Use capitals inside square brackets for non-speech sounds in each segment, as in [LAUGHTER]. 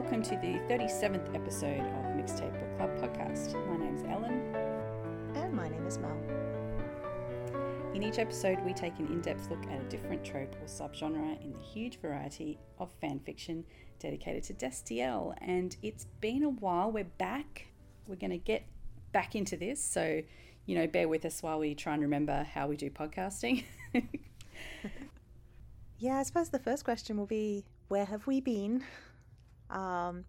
welcome to the 37th episode of Mixtape Book Club podcast. My name's Ellen. And my name is Mal. In each episode, we take an in depth look at a different trope or subgenre in the huge variety of fan fiction dedicated to Destiel. And it's been a while. We're back. We're going to get back into this. So, you know, bear with us while we try and remember how we do podcasting. [LAUGHS] [LAUGHS] yeah, I suppose the first question will be where have we been? Um,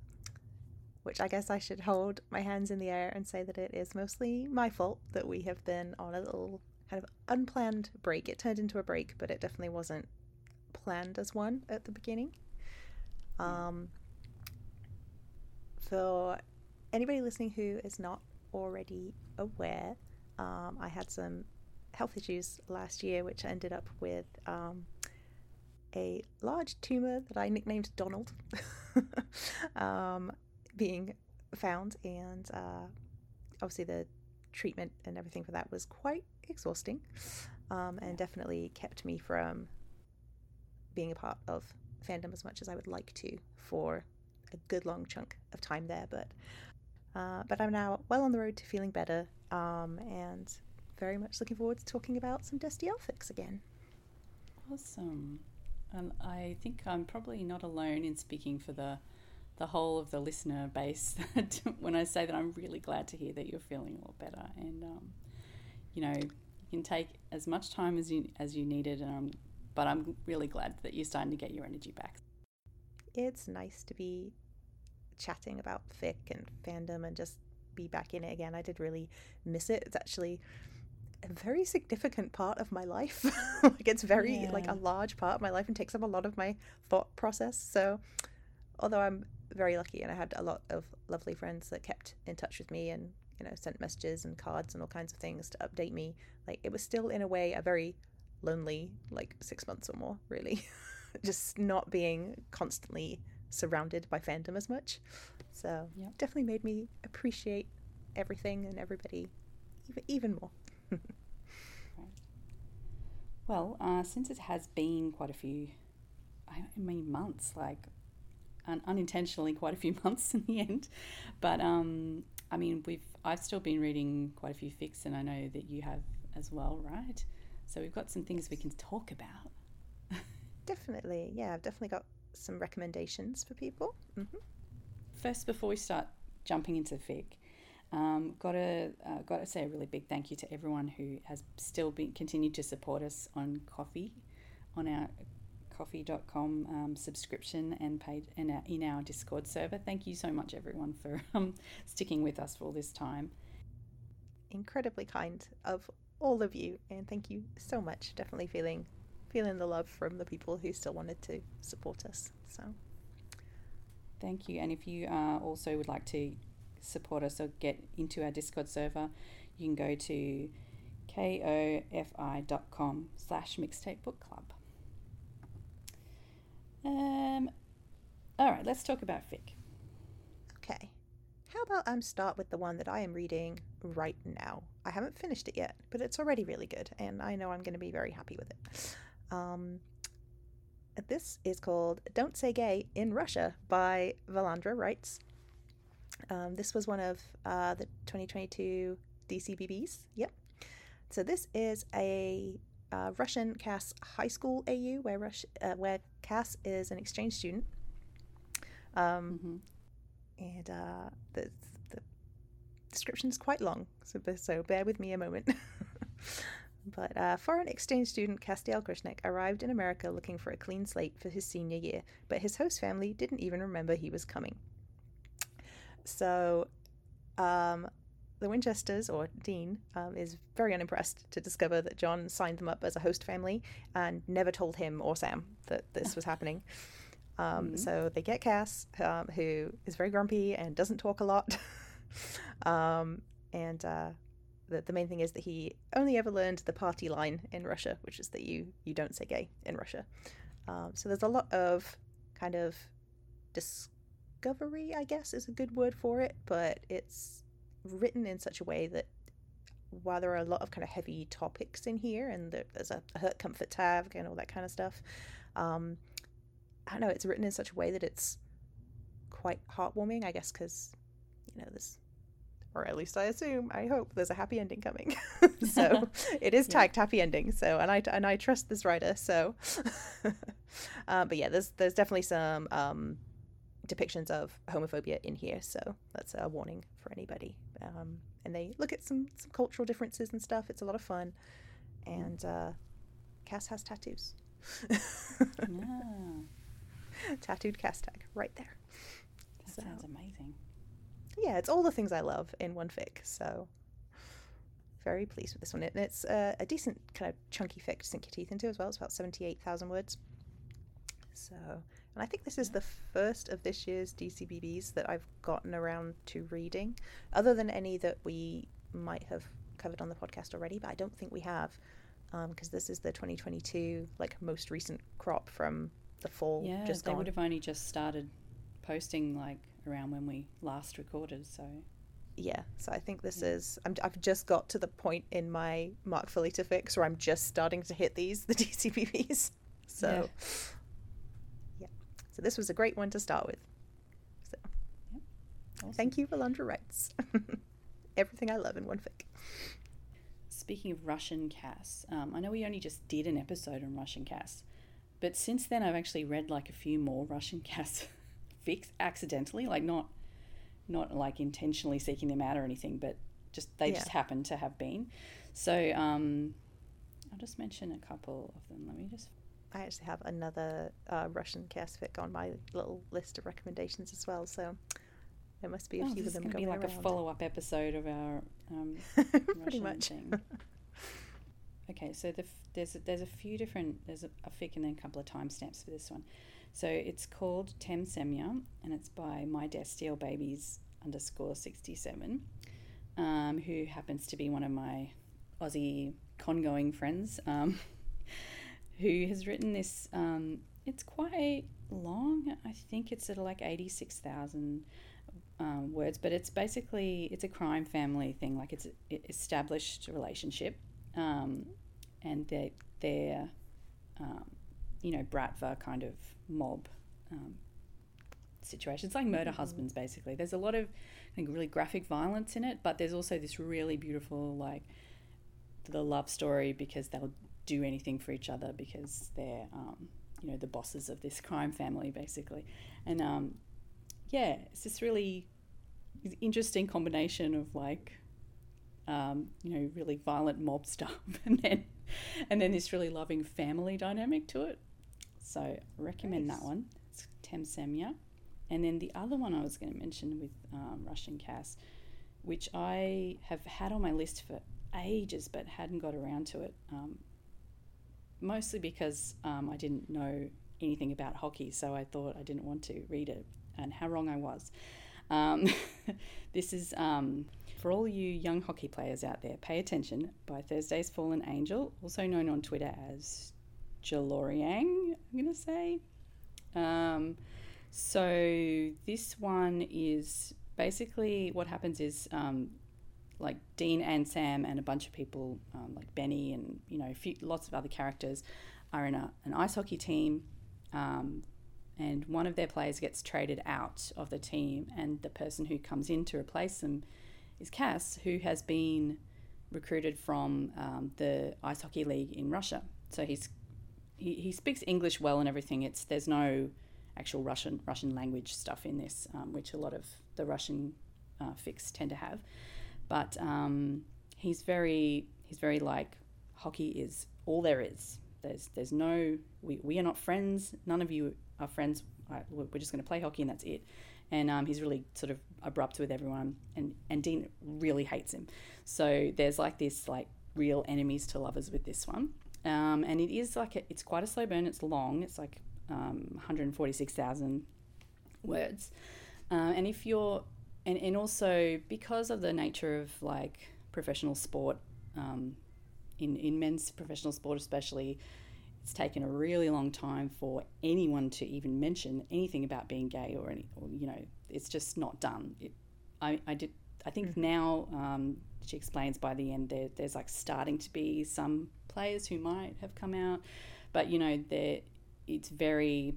which I guess I should hold my hands in the air and say that it is mostly my fault that we have been on a little kind of unplanned break. It turned into a break, but it definitely wasn't planned as one at the beginning. Um, for anybody listening who is not already aware, um, I had some health issues last year, which ended up with um, a large tumor that I nicknamed Donald [LAUGHS] um, being found, and uh, obviously the treatment and everything for that was quite exhausting, um, and definitely kept me from being a part of fandom as much as I would like to for a good long chunk of time there. But uh, but I'm now well on the road to feeling better, um, and very much looking forward to talking about some Destiel fics again. Awesome. And I think I'm probably not alone in speaking for the the whole of the listener base [LAUGHS] when I say that I'm really glad to hear that you're feeling a lot better. And um, you know, you can take as much time as you as you needed. Um, but I'm really glad that you're starting to get your energy back. It's nice to be chatting about fic and fandom and just be back in it again. I did really miss it. It's actually a very significant part of my life. [LAUGHS] like it's very yeah. like a large part of my life and takes up a lot of my thought process. So although I'm very lucky and I had a lot of lovely friends that kept in touch with me and you know sent messages and cards and all kinds of things to update me, like it was still in a way a very lonely like 6 months or more, really. [LAUGHS] Just not being constantly surrounded by fandom as much. So, yep. definitely made me appreciate everything and everybody even, even more. [LAUGHS] Well, uh, since it has been quite a few, I mean, months, like un- unintentionally quite a few [LAUGHS] months in the end, but um, I mean, we've I've still been reading quite a few fics, and I know that you have as well, right? So we've got some things we can talk about. [LAUGHS] definitely, yeah, I've definitely got some recommendations for people. Mm-hmm. First, before we start jumping into fic, um, got to uh, got to say a really big thank you to everyone who has still been continued to support us on Ko-fi, on our ko-fi.com um, subscription and paid and our, in our Discord server. Thank you so much, everyone, for [LAUGHS] um, sticking with us for all this time. Incredibly kind of all of you, and thank you so much. Definitely feeling feeling the love from the people who still wanted to support us. So. Thank you. And if you uh, also would like to support us or get into our Discord server, you can go to ko-fi.com slash mixtape book club. Um, all right, let's talk about fic. Okay. How about I start with the one that I am reading right now? I haven't finished it yet, but it's already really good, and I know I'm going to be very happy with it. Um, this is called Don't Say Gay in Russia by Valandra Writes. Um, this was one of uh, the 2022 DCBBs. Yep. So this is a uh, Russian Cass high school AU where Rush, uh, where Cass is an exchange student. Um, mm-hmm. And uh, the the description is quite long, so so bear with me a moment. [LAUGHS] but uh, foreign exchange student Castiel Krishnik arrived in America looking for a clean slate for his senior year, but his host family didn't even remember he was coming. So, um, the Winchesters, or Dean, um, is very unimpressed to discover that John signed them up as a host family and never told him or Sam that this was happening. Um, mm-hmm. So they get Cass, um, who is very grumpy and doesn't talk a lot. [LAUGHS] Um, and uh, the, the main thing is that he only ever learned the party line in Russia, which is that you, you don't say gay in Russia. Um, so there's a lot of kind of dis- discovery, I guess is a good word for it, but it's written in such a way that while there are a lot of kind of heavy topics in here and there's a, hurt comfort tag and all that kind of stuff, um, I don't know, it's written in such a way that it's quite heartwarming, I guess, because you know there's, or at least I assume, I hope there's a happy ending coming. [LAUGHS] so [LAUGHS] it is tagged yeah. happy ending. So and I and I trust this writer. So, [LAUGHS] uh, but yeah, there's there's definitely some um, depictions of homophobia in here. So that's a warning for anybody. Um, and they look at some some cultural differences and stuff. It's a lot of fun, and uh, Cass has tattoos. [LAUGHS] yeah. Tattooed Cass tag right there. That so, sounds amazing. Yeah, it's all the things I love in one fic. So very pleased with this one. And it's uh, a decent kind of chunky fic to sink your teeth into as well. It's about seventy-eight thousand words. So, and I think this is the first of this year's DCBBs that I've gotten around to reading, other than any that we might have covered on the podcast already. But I don't think we have because um, this is the 2022 like most recent crop from the fall. Yeah, just they gone. would have only just started posting like around when we last recorded. So yeah, so I think this yeah. is. i have just got to the point in my Mark Felitta fix where I'm just starting to hit these the [LAUGHS] DCBBs. So. So this was a great one to start with. So yep. awesome. thank you, Valandra Writes. [LAUGHS] Everything I love in one fic speaking of Russian Cass, um, I know we only just did an episode on Russian Cass, but since then I've actually read like a few more Russian [LAUGHS] Cass fics accidentally, like not not like intentionally seeking them out or anything, but just they yeah. just happen to have been. So um, I'll just mention a couple of them. Let me just. I actually have another uh, Russian fic on my little list of recommendations as well. So there must be a oh, few of them. Going be like around. a follow-up episode of our um, [LAUGHS] pretty much. Okay, so the f- there's a, there's a few different there's a, a fic and then a couple of timestamps for this one. So it's called Tem Semya and it's by My Destiel Babies underscore sixty seven, um, who happens to be one of my Aussie con-going friends, um, [LAUGHS] who has written this. Um, it's quite long. I think it's at like eighty six thousand um, words, but it's basically it's a crime family thing. Like it's an established relationship, um, and they're they're um, you know Bratva kind of mob um, situations, like murder mm-hmm. husbands. Basically, there's a lot of I think really graphic violence in it, but there's also this really beautiful like the love story because they'll do anything for each other because they're um, you know the bosses of this crime family basically, and um, yeah, it's this really interesting combination of like, um, you know, really violent mob [LAUGHS] stuff, and then and then this really loving family dynamic to it. So I recommend nice. that one. It's Tem Semya. And then the other one I was going to mention with um, Russian Cass, which I have had on my list for ages but hadn't got around to it, um, mostly because um, I didn't know anything about hockey, so I thought I didn't want to read it and how wrong I was. Um, [LAUGHS] this is um, for all you young hockey players out there. Pay attention by Thursday's Fallen Angel, also known on Twitter as Jaloriang. I'm gonna say. Um, so this one is basically what happens is um, like Dean and Sam and a bunch of people um, like Benny and you know few, lots of other characters are in a, an ice hockey team. Um, and one of their players gets traded out of the team, and the person who comes in to replace them is Cass, who has been recruited from um, the ice hockey league in Russia. So he's he, he speaks English well and everything. It's there's no actual Russian Russian language stuff in this, um, which a lot of the Russian uh, fics tend to have. But um, he's very he's very like hockey is all there is. There's there's no we, we are not friends. None of you are friends, we're just going to play hockey and that's it. And um, he's really sort of abrupt with everyone, and, and Dean really hates him. So there's like this like real enemies to lovers with this one. Um, and it is like a, it's quite a slow burn. It's long. It's like um, 146,000 words. Uh, and if you're and, and also because of the nature of like professional sport, um, in in men's professional sport especially, it's taken a really long time for anyone to even mention anything about being gay or any, or, you know, it's just not done. It, I, I did. I think mm-hmm. now um, she explains by the end there, there's like starting to be some players who might have come out, but you know, there it's very.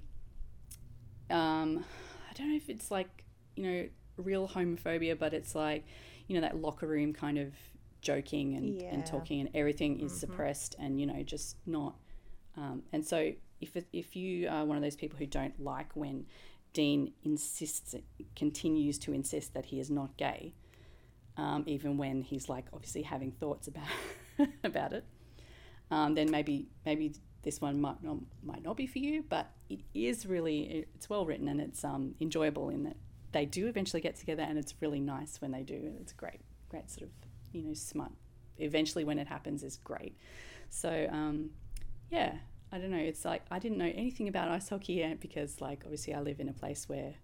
Um, I don't know if it's like you know real homophobia, but it's like you know that locker room kind of joking and, Yeah. and talking and everything is Mhm. suppressed and you know just not um, and so if it, if you are one of those people who don't like when Dean insists continues to insist that he is not gay um, even when he's like obviously having thoughts about [LAUGHS] about it um, then maybe maybe this one might not might not be for you but it is really it's well written and it's um, enjoyable in that they do eventually get together and it's really nice when they do and it's great great sort of you know smart eventually when it happens is great. So um, yeah i don't know. It's like i didn't know anything about ice hockey yet because like obviously i live in a place where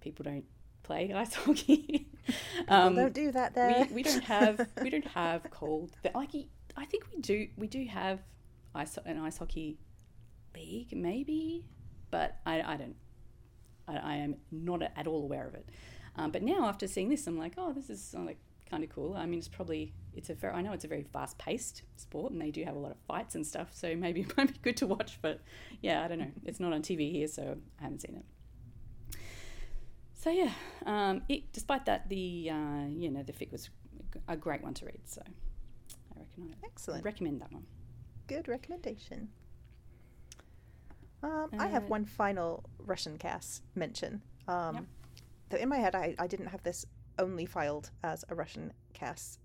people don't play [LAUGHS] ice hockey. People don't do that there. we, we don't have [LAUGHS] we don't have cold. But like I think we do we do have ice an ice hockey league maybe but I, I don't I, I am not at all aware of it um, but now after seeing this I'm like oh this is uh, like kind of cool I mean it's probably it's a very I know it's a very fast paced sport and they do have a lot of fights and stuff so maybe [LAUGHS] it might be good to watch but yeah I don't know it's not on TV here so I haven't seen it so yeah, um, it, despite that, the uh, you know the fic was a great one to read. So I reckon I Excellent. recommend that one. Good recommendation. Um, I have one final Russian Cas mention. Um, Yep. though in my head, I, I didn't have this only filed as a Russian Cas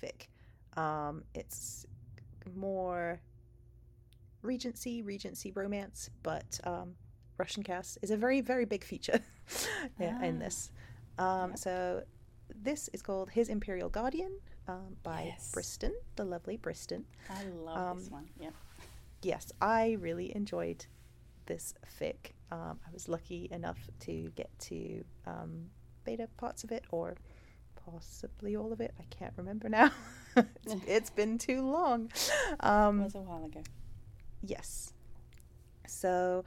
fic. Um, it's more Regency, Regency romance, but um, Russian Cas is a very, very big feature [LAUGHS] in, in Ah. this. Um, Yep. So this is called His Imperial Guardian um, by Yes. Briston, the lovely Briston. I love this Um, one. Yep. yes, I really enjoyed this fic. Um, I was lucky enough to get to um, beta parts of it, or possibly all of it. I can't remember now. [LAUGHS] it's, [LAUGHS] it's been too long. It Um, was a while ago. yes. So,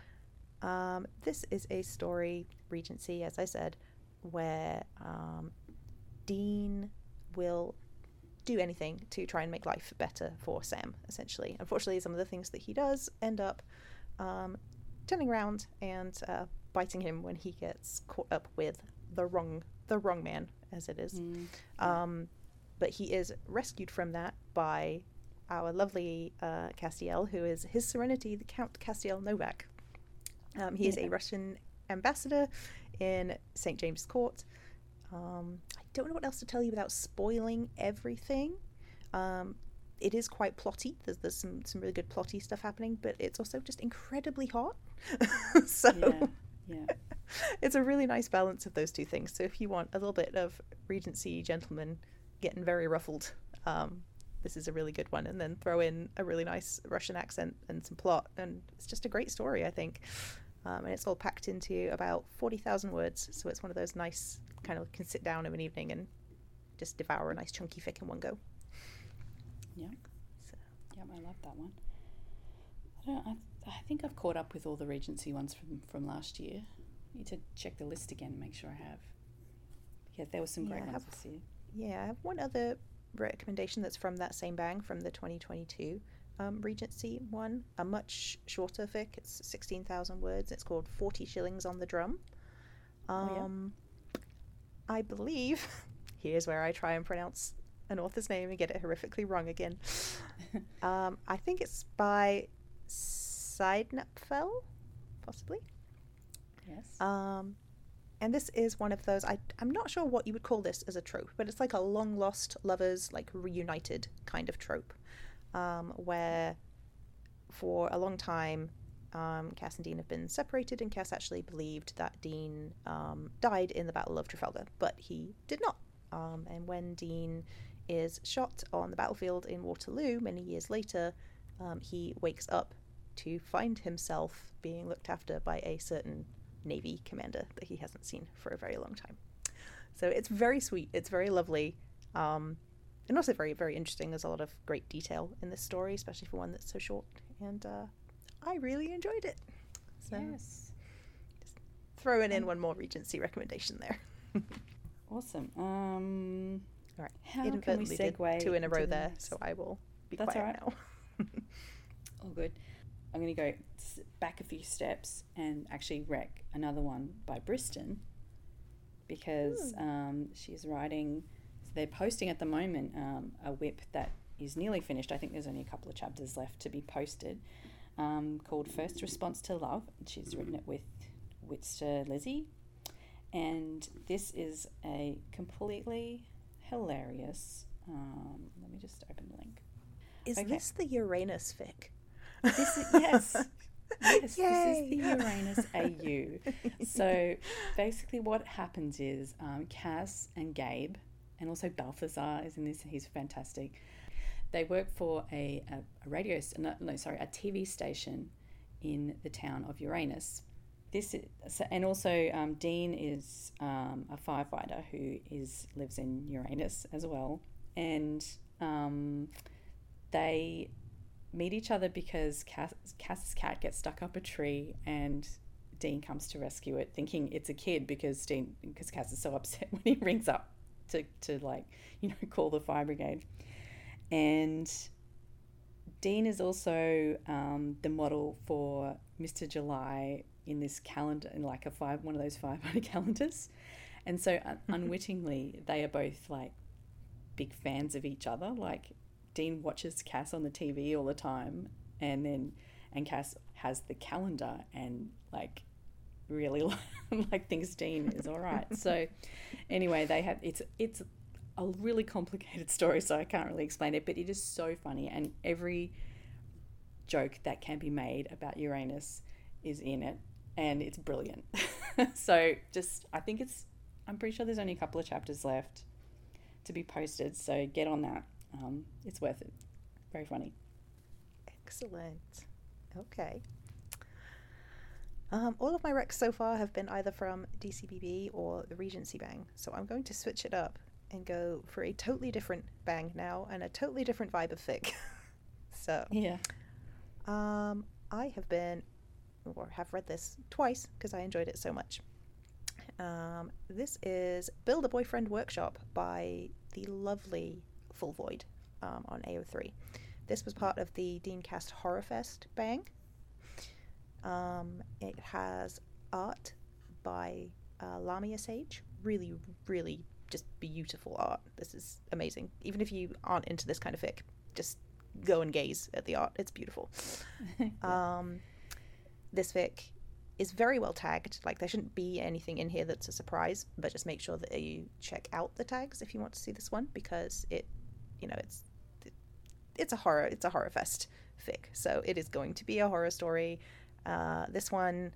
um, this is a story, Regency, as I said, where um, Dean will do anything to try and make life better for Sam, essentially. Unfortunately, some of the things that he does end up um, turning around and uh, biting him when he gets caught up with the wrong the wrong man, as it is. Mm. Um, but he is rescued from that by our lovely uh, Castiel, who is His Serenity, the Count Castiel Novak. Um, he is a Russian ambassador in St. James's Court. Um, I don't know what else to tell you without spoiling everything. Um, it is quite plotty. There's, there's some, some really good plotty stuff happening, but it's also just incredibly hot. [LAUGHS] so Yeah. Yeah. [LAUGHS] it's a really nice balance of those two things. So if you want a little bit of Regency gentleman getting very ruffled, um, this is a really good one. And then throw in a really nice Russian accent and some plot, and it's just a great story, I think. Um, and it's all packed into about forty thousand words, so it's one of those nice kind of can sit down of an evening and just devour a nice chunky fic in one go. Yeah. So. Yep. I love that one. I don't. I, I think I've caught up with all the Regency ones from from last year. I Need to check the list again and make sure I have. Yeah, there were some great Yeah, ones have- this year. Yeah, I have one other recommendation that's from that same bang from the 2022 um, Regency one. A much shorter fic. It's 16,000 words. It's called 40 Shillings on the Drum. Oh, yeah. Um, I believe, [LAUGHS] here's where I try and pronounce an author's name and get it horrifically wrong again. [LAUGHS] um, I think it's by seidenapfel, possibly. Yes. Um, and this is one of those. I, I'm not sure what you would call this as a trope, but it's like a long lost lovers, like reunited kind of trope, um, where for a long time, um, Cass and Dean have been separated, and Cass actually believed that Dean um, died in the Battle of Trafalgar, but he did not. Um, and when Dean is shot on the battlefield in Waterloo many years later, um, he wakes up to find himself being looked after by a certain Navy commander that he hasn't seen for a very long time. So it's very sweet. It's very lovely. Um, and also very, very interesting. There's a lot of great detail in this story, especially for one that's so short. And uh, I really enjoyed it. So yes. throwing in one more Regency recommendation there. [LAUGHS] Awesome. Um, All right. How can we segue two in a row into the there, so I will be That's quiet all right. now. [LAUGHS] All good. I'm going to go back a few steps and actually rec another one by Briston because Hmm. um, she's writing. So they're posting at the moment um, a WIP that is nearly finished. I think there's only a couple of chapters left to be posted. Um, called First Response to Love. She's written it with Whitster Lizzy, and this is a completely hilarious. Um, let me just open the link. Is Okay. this the Uranus fic? This is, yes. [LAUGHS] Yes, this is the Uranus AU. [LAUGHS] So basically, what happens is um, Cass and Gabe, and also Balthazar is in this. He's fantastic. They work for a, a, a radio, no, no, sorry, a TV station in the town of Uranus. This is, and also um, Dean is um, a firefighter who is lives in Uranus as well, and um, they meet each other because Cass, Cass's cat gets stuck up a tree and Dean comes to rescue it, thinking it's a kid because Dean because Cass is so upset [LAUGHS] when he rings up to, to like you know call the fire brigade, and Dean is also um, the model for Mr. July in this calendar in like a five one of those firefighter [LAUGHS] calendars, and so un- [LAUGHS] unwittingly they are both like big fans of each other. Like Dean watches Cass on the TV all the time, and then and Cass has the calendar and like really [LAUGHS] like thinks Dean is all right. So anyway, they have it's it's a really complicated story, so I can't really explain it, but it is so funny, and every joke that can be made about Uranus is in it, and it's brilliant. [LAUGHS] so just I think it's I'm pretty sure there's only a couple of chapters left to be posted, so get on that. Um, it's worth it. Very funny. Excellent. Okay. Um, all of my recs so far have been either from DCBB or the Regency Bang, so I'm going to switch it up and go for a totally different bang now and a totally different vibe of fic. [LAUGHS] so, Yeah. um, I have been, or have read this twice because I enjoyed it so much. Um, this is Build a Boyfriend Workshop by the lovely Full Void um, on AO3. This was part of the Deancas Horror Fest bang. Um, it has art by uh, Lamia Sage. Really, really just beautiful art. This is amazing. Even if you aren't into this kind of fic, just go and gaze at the art. It's beautiful. [LAUGHS] Um, this fic is very well tagged. Like there shouldn't be anything in here that's a surprise, but just make sure that you check out the tags if you want to see this one because it, you know, it's it's a horror it's a horror fest fic, so it is going to be a horror story. Uh, this one,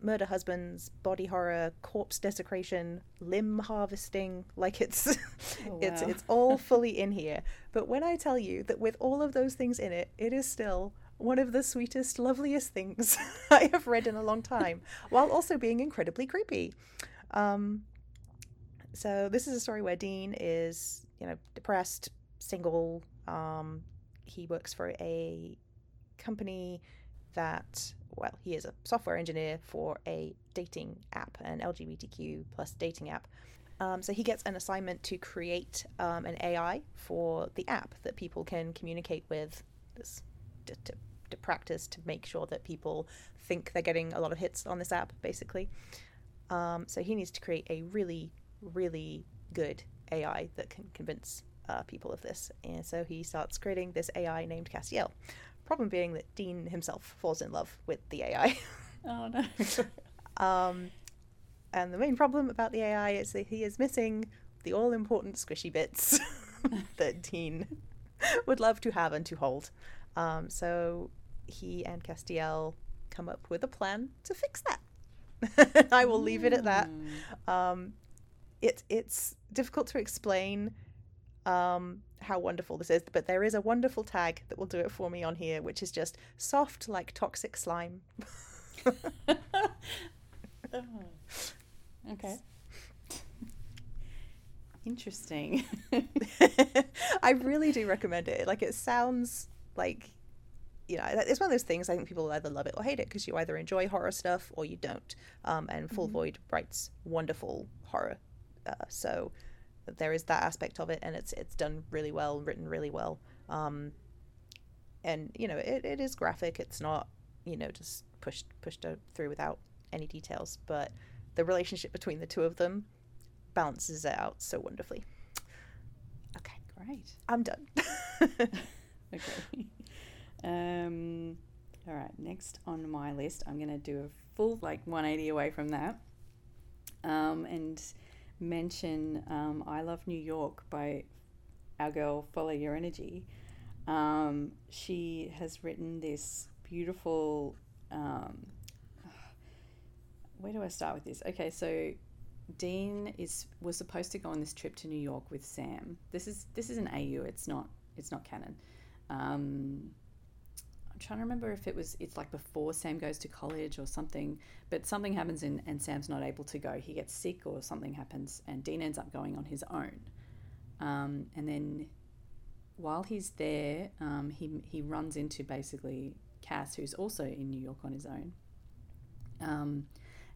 murder husbands, body horror, corpse desecration, limb harvesting. Like it's [LAUGHS] Oh, it's it's all fully in here. But when I tell you that with all of those things in it, it is still one of the sweetest, loveliest things [LAUGHS] I have read in a long time, while also being incredibly creepy. Um, so this is a story where Dean is, you know, depressed, single. Um, he works for a company that, well, he is a software engineer for a dating app, an LGBTQ plus dating app. Um, so he gets an assignment to create um, an AI for the app that people can communicate with. This to, to, to practice to make sure that people think they're getting a lot of hits on this app, basically. Um, so he needs to create a really, really good AI that can convince uh, people of this. And so he starts creating this AI named Castiel. Problem being that Dean himself falls in love with the AI. [LAUGHS] Oh no. [LAUGHS] Um, and the main problem about the AI is that he is missing the all important squishy bits [LAUGHS] that Dean would love to have and to hold. Um, so he and Castiel come up with a plan to fix that. [LAUGHS] I will leave it at that. Mm. Um, it, it's difficult to explain um, how wonderful this is, but there is a wonderful tag that will do it for me on here, which is just soft like toxic slime. [LAUGHS] Oh. Okay. [LAUGHS] Interesting. I really do recommend it. Like, it sounds like, you know, it's one of those things I think people either love it or hate it because you either enjoy horror stuff or you don't. Um, and Full Mhm. Void writes wonderful horror. Uh, so there is that aspect of it, and it's it's done really well, written really well. Um, and, you know, it, it is graphic. It's not you know, just pushed pushed through without any details. But the relationship between the two of them balances it out so wonderfully. Okay, Great. I'm done. [LAUGHS] Okay. [LAUGHS] um, all right. Next on my list, I'm going to do a full like 180 away from that, um, and mention um, "I Love New York" by our girl Follow Your Energy. Um, she has written this beautiful. Um, where do I start with this? Okay, so Dean is was supposed to go on this trip to New York with Sam. This is this is an AU. It's not it's not canon. Um, I'm trying to remember if it was it's like before Sam goes to college or something, but something happens and, and Sam's not able to go. He gets sick or something happens, and Dean ends up going on his own. Um, and then while he's there, um, he he runs into basically Cass, who's also in New York on his own. Um,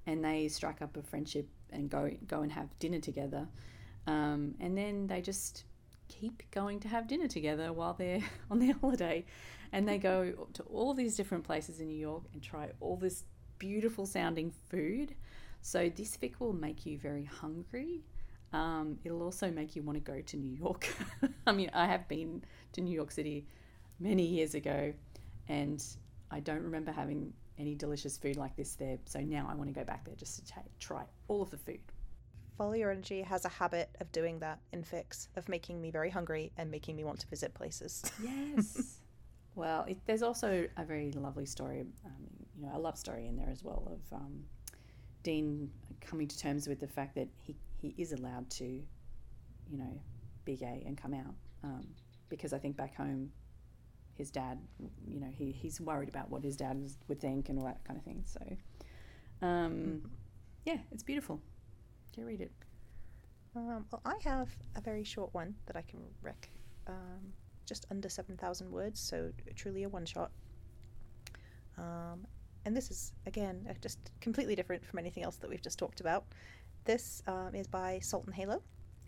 and they strike up a friendship and go go and have dinner together. Um, and then they just keep going to have dinner together while they're [LAUGHS] on their holiday. And they go to all these different places in New York and try all this beautiful sounding food. So this fic will make you very hungry. Um, it'll also make you want to go to New York. [LAUGHS] I mean, I have been to New York City many years ago, and I don't remember having any delicious food like this there. So now I want to go back there just to ta try all of the food. Follow Your Energy has a habit of doing that in fics, of making me very hungry and making me want to visit places. [LAUGHS] Yes. well, it, there's also a very lovely story, um, you know, a love story in there as well of um, Dean coming to terms with the fact that he, he is allowed to, you know, be gay and come out. Um, because I think back home, his dad, you know, he, he's worried about what his dad would think and all that kind of thing. So, um, yeah, it's beautiful. Read it. Um, well, I have a very short one that I can rec. Um, just under 7,000 words, so truly a one shot. Um, and this is, again, uh, just completely different from anything else that we've just talked about. This um, is by Salt and Halo,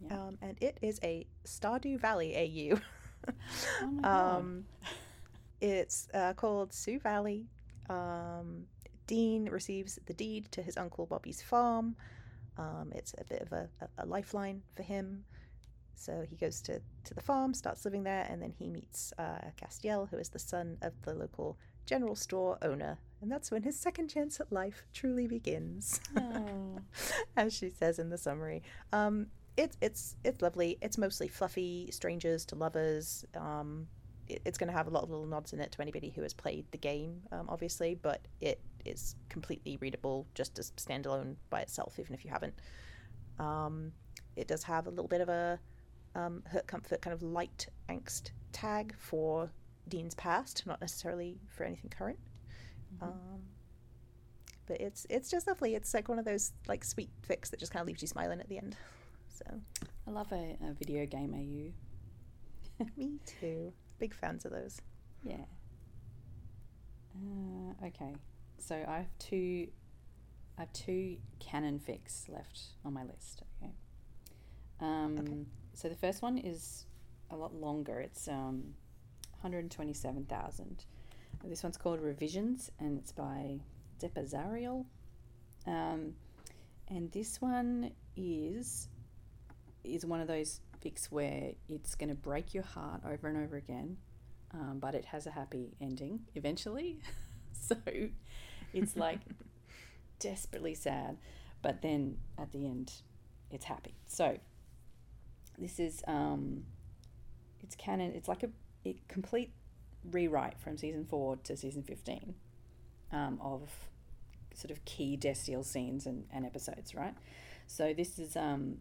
Yeah. um, and it is a Stardew Valley AU. [LAUGHS] Oh my God. um, it's uh, called Sioux Valley. Um, Dean receives the deed to his uncle Bobby's farm. Um, it's a bit of a, a, lifeline for him. So he goes to, to the farm, starts living there, and then he meets uh, Castiel, who is the son of the local general store owner. And that's when his second chance at life truly begins, Oh. [LAUGHS] as she says in the summary. Um, it's it's it's lovely. It's mostly fluffy, strangers to lovers. Um, it, it's going to have a lot of little nods in it to anybody who has played the game, um, obviously, but it is completely readable just as standalone by itself, even if you haven't. Um, it does have a little bit of a um, hurt comfort kind of light angst tag for Dean's past, not necessarily for anything current. Mhm. Um, but it's it's just lovely. It's like one of those like sweet fics that just kind of leaves you smiling at the end. So I love a, a video game AU. [LAUGHS] me too. Big fans of those. Yeah. Uh, okay, so I have two. I have two canon fics left on my list. Okay. Um, Okay. So the first one is a lot longer. It's um, 127,000. This one's called Revisions, and it's by Depazariel. Um, and this one is is one of those fics where it's going to break your heart over and over again, um, but it has a happy ending eventually. [LAUGHS] so it's like desperately sad, but then at the end, it's happy. So this is um, it's canon. It's like a, a complete rewrite from season four to season fifteen um, of sort of key Destiel scenes and, and episodes, right? So this is um,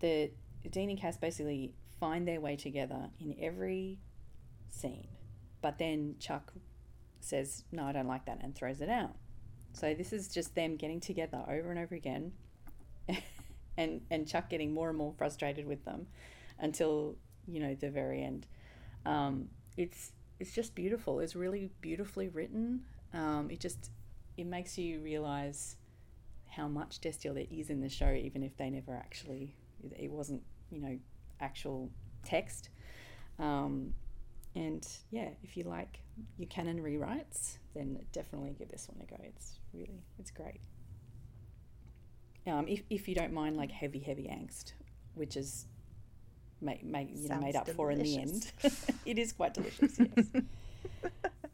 the Dean and Cass basically find their way together in every scene, but then Chuck says, "No, I don't like that," and throws it out. So this is just them getting together over and over again, [LAUGHS] and and Chuck getting more and more frustrated with them, until you know the very end. Um, it's it's just beautiful. It's really beautifully written. Um, it just it makes you realize how much Destiel there is in the show, even if they never actually it wasn't you know actual text. Um, and yeah, if you like your canon rewrites, then definitely give this one a go. It's really it's great. Um, if if you don't mind like heavy heavy angst, which is made, made you know made up Sounds for in the end, [LAUGHS] it is quite delicious. Yes. [LAUGHS]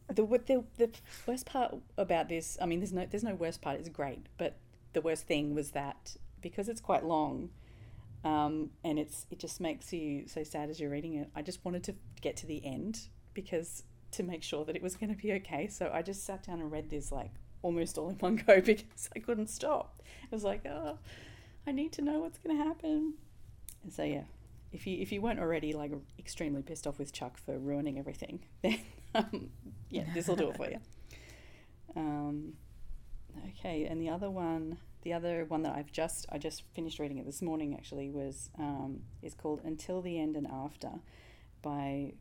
the, the the worst part about this, I mean, there's no there's no worst part. It's great, but the worst thing was that because it's quite long, um, and it's it just makes you so sad as you're reading it. I just wanted to get to the end because to make sure that it was going to be okay. So I just sat down and read this like almost all in one go [LAUGHS] because I couldn't stop. I was like, oh, I need to know what's going to happen. And so yeah, if you if you weren't already like extremely pissed off with Chuck for ruining everything, [LAUGHS] then um, yeah, this will do it for you. Um, okay, and the other one, the other one that I've just I just finished reading it this morning actually was um, is called Until the End and After by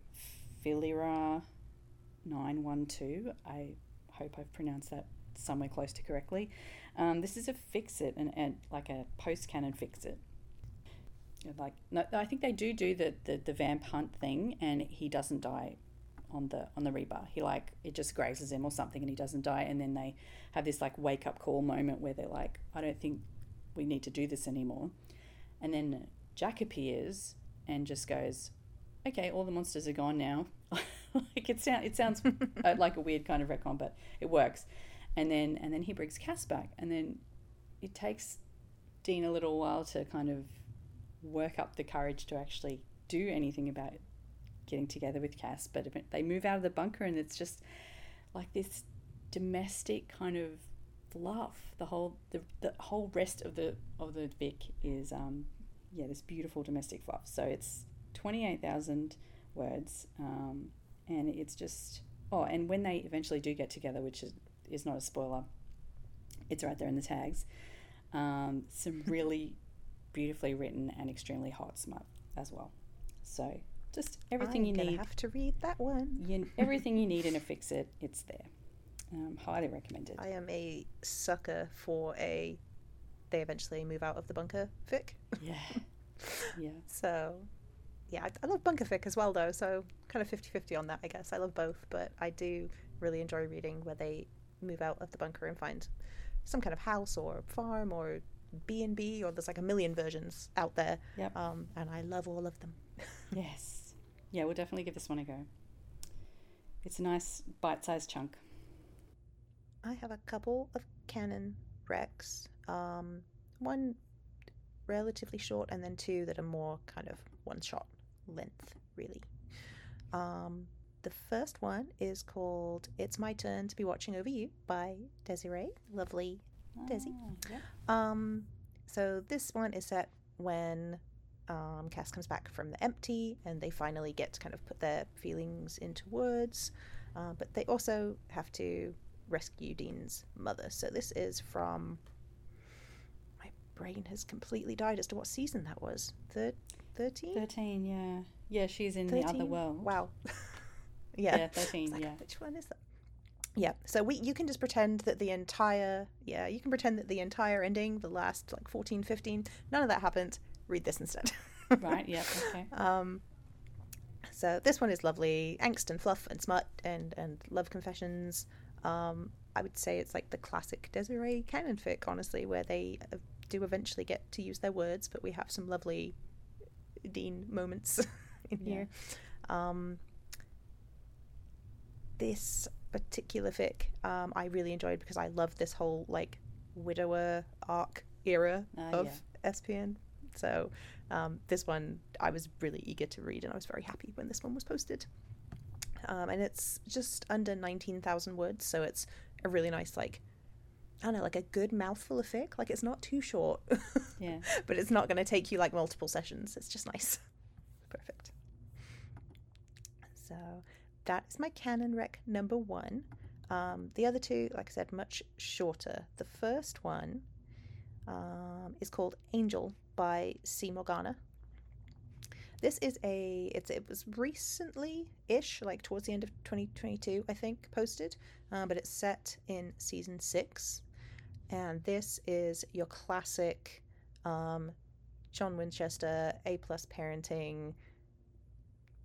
one two. I hope I've pronounced that somewhere close to correctly. Um, this is a fix it and, and like a post canon fix it. Like no, I think they do do the, the the vamp hunt thing, and he doesn't die on the on the reaper. He like it just grazes him or something, and he doesn't die. And then they have this like wake up call moment where they're like, I don't think we need to do this anymore. And then Jack appears and just goes, okay, all the monsters are gone now. [LAUGHS] like it sounds it sounds uh, [LAUGHS] like a weird kind of retcon, but it works. And then and then he brings Cass back, and then it takes Dean a little while to kind of work up the courage to actually do anything about getting together with Cass. But they move out of the bunker, and it's just like this domestic kind of fluff. The whole the, the whole rest of the of the fic is um yeah this beautiful domestic fluff. So it's twenty eight thousand words, um, and it's just oh, and when they eventually do get together, which is is not a spoiler, it's right there in the tags. Um, some [LAUGHS] really beautifully written and extremely hot smut as well. So just everything I'm you need, have to read that one. you, everything you need in a fix it, it's there. Um, highly recommended. I am a sucker for a. They eventually move out of the bunker fic. Yeah, [LAUGHS] yeah, So, yeah, I, I love bunker fic as well, though. So, kind of 50 50 on that, I guess. I love both, but I do really enjoy reading where they move out of the bunker and find some kind of house or farm or B&B or there's like a million versions out there. Yep. Um, and I love all of them. [LAUGHS] yes, yeah. We'll definitely give this one a go. It's a nice bite-sized chunk. I have a couple of canon recs. Um, one relatively short, and then two that are more kind of one shot length, really. Um, the first one is called It's My Turn to Be Watching Over You by Desiree. Lovely. Desi. Ah, yeah. Um, so this one is set when um, Cass comes back from the empty and they finally get to kind of put their feelings into words. Uh, but they also have to rescue Dean's mother. So this is from. My brain has completely died as to what season that was. Thir- 13? 13, yeah. Yeah, she's in the other world. Wow. [LAUGHS] Yeah, yeah. 13, like, yeah. Which one is that? Yeah. So we you can just pretend that the entire yeah, you can pretend that the entire ending, the last like 14, 15, none of that happened. Read this instead. [LAUGHS] Right, yeah, okay. Um so this one is lovely, angst and fluff and smut and and love confessions. Um I would say it's like the classic Desiree canon fic, honestly, where they uh, do eventually get to use their words, but we have some lovely Dean moments [LAUGHS] in Yeah. here. Um, this particular fic um, I really enjoyed because I love this whole like widower arc era Ah, of yeah. SPN. So um, this one I was really eager to read, and I was very happy when this one was posted. Um, and it's just under nineteen thousand words, so it's a really nice like. I don't know, like a good mouthful of fic. Like it's not too short, [LAUGHS] Yeah. but it's not going to take you like multiple sessions. It's just nice. [LAUGHS] Perfect. So that is my canon rec number one. Um, the other two, like I said, much shorter. The first one um, is called Angel by C. Morgana. This is a it's it was recently ish, like towards the end of 2022, I think, posted, uh, but it's set in season six, and this is your classic um, John Winchester A plus parenting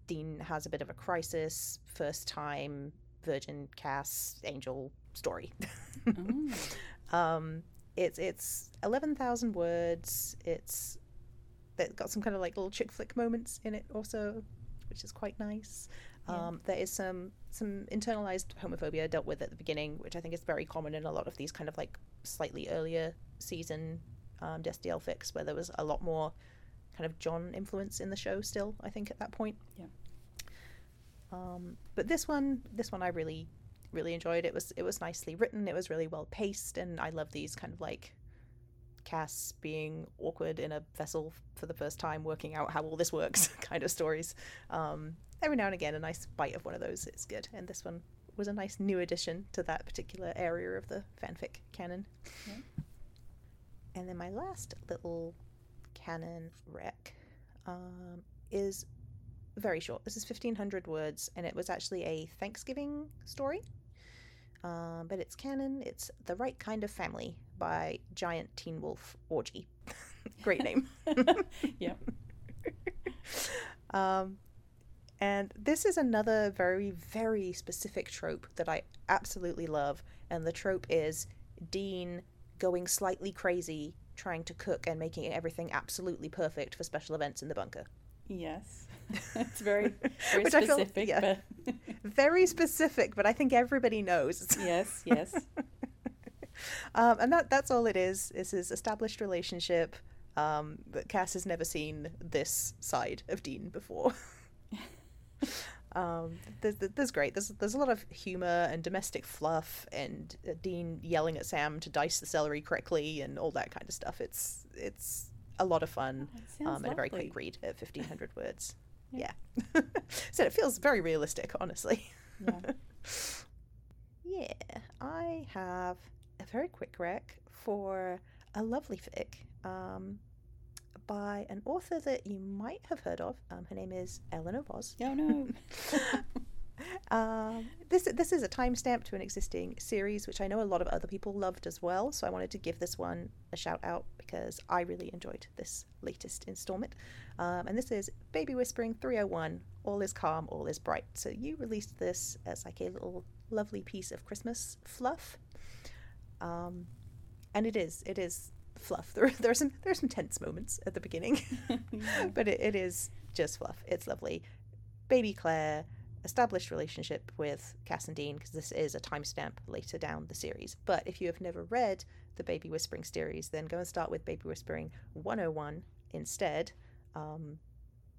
Dean has a bit of a crisis, first time virgin Cass angel story. Oh. [LAUGHS] um, it's it's eleven thousand words. It's it got some kind of like little chick flick moments in it also, which is quite nice. Yeah. Um, there is some some internalized homophobia dealt with at the beginning, which I think is very common in a lot of these kind of like slightly earlier season um, Destiel fics, where there was a lot more kind of John influence in the show still. I think at that point. Yeah. Um, but this one, this one I really, really enjoyed. It was it was nicely written. It was really well paced, and I love these kind of like Cas being awkward in a vessel for the first time, working out how all this works [LAUGHS] kind of stories. Um, every now and again, a nice bite of one of those is good, and this one was a nice new addition to that particular area of the fanfic canon. Yeah. And then my last little canon rec um, is very short. This is 1500 words, and it was actually a Thanksgiving story. Um, but it's canon. It's The Right Kind of Family by Giant Teen Wolf Orgy. [LAUGHS] Great name. [LAUGHS] yep. [LAUGHS] Um, and this is another very, very specific trope that I absolutely love. And the trope is Dean going slightly crazy, trying to cook and making everything absolutely perfect for special events in the bunker. Yes. [LAUGHS] it's very [LAUGHS] very Which I feel- specific, yeah. but [LAUGHS] Very specific, but I think everybody knows. yes, yes. um, and that that's all it is. This is established relationship. Um, but Cas has never seen this side of Dean before. [LAUGHS] um, there's, there's great. There's there's a lot of humor and domestic fluff, and uh, Dean yelling at Sam to dice the celery correctly, and all that kind of stuff. It's it's a lot of fun um, and a very quick read at 1500 [LAUGHS] words. Yeah. Yeah. [LAUGHS] so it feels very realistic, honestly. Yeah. Yeah, I have a very quick rec for a lovely fic um, by an author that you might have heard of. Um, her name is Eleanor Voss. Oh no. [LAUGHS] um, this this is a timestamp to an existing series, which I know a lot of other people loved as well. So I wanted to give this one a shout out because I really enjoyed this latest installment. Um, and this is Baby Whispering 301. All is calm, all is bright. So you released this as like a little lovely piece of Christmas fluff. Um, and it is it is fluff. There, [LAUGHS] there are some there are some tense moments at the beginning. [LAUGHS] But it, it is just fluff. It's lovely. Baby Claire, established relationship with Cas and Dean, because this is a timestamp later down the series. But if you have never read the Baby Whispering series, then go and start with Baby Whispering 101 instead, um,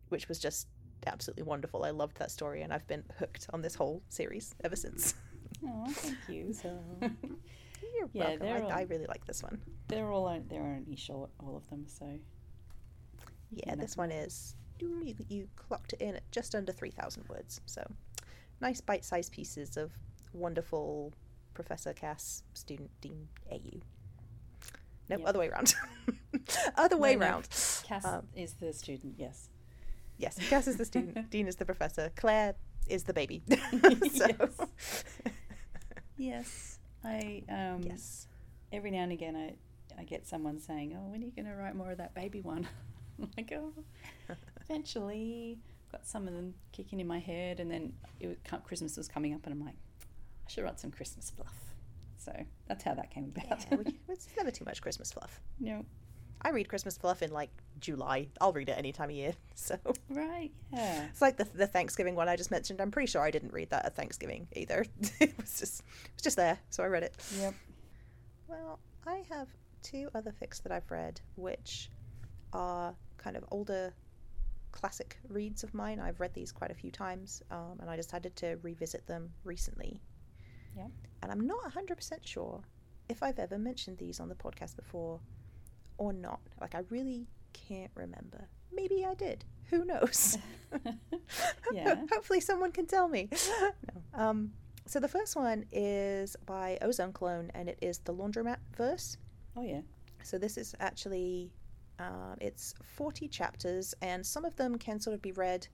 which was just absolutely wonderful. I loved that story, and I've been hooked on this whole series ever since. Oh, thank you. [LAUGHS] So you're Yeah, welcome. I, all- I really like this one. they're all on, they're only short, all of them. So Yeah, this one is you, you clocked it in at just under 3,000 words. So nice bite sized pieces of wonderful Professor Cas, student Dean AU. Nope, Yep. other way around. [LAUGHS] other way No, no. Cas Um, is the student. Yes. Yes, Cas is the student, [LAUGHS] Dean is the professor, Claire is the baby. [LAUGHS] so, Yes. Yes. I um. yes. Every now and again, I I get someone saying, "Oh, when are you going to write more of that baby one?" [LAUGHS] I'm like, "Oh, [LAUGHS] eventually." Got some of them kicking in my head, and then it was, Christmas was coming up, and I'm like, I should write some Christmas fluff. So that's how that came about. Yeah, we, [LAUGHS] it's never too much Christmas fluff. no, I read Christmas fluff in like July. I'll read it any time of year. [LAUGHS] So right? Yeah. It's like the, the Thanksgiving one I just mentioned. I'm pretty sure I didn't read that at Thanksgiving either. [LAUGHS] it was just it was just there, so I read it. Yep. Well, I have two other fics that I've read, which are kind of older classic reads of mine. I've read these quite a few times, um, and I decided to revisit them recently. Yeah. And I'm not 100% sure if I've ever mentioned these on the podcast before or not. Like, I really can't remember. Maybe I did. Who knows? [LAUGHS] [LAUGHS] Yeah. Hopefully, someone can tell me. [LAUGHS] no. Um, so the first one is by Ozone Clone, and it is the Laundromat verse. Oh yeah. So this is actually, um, it's forty chapters, and some of them can sort of be read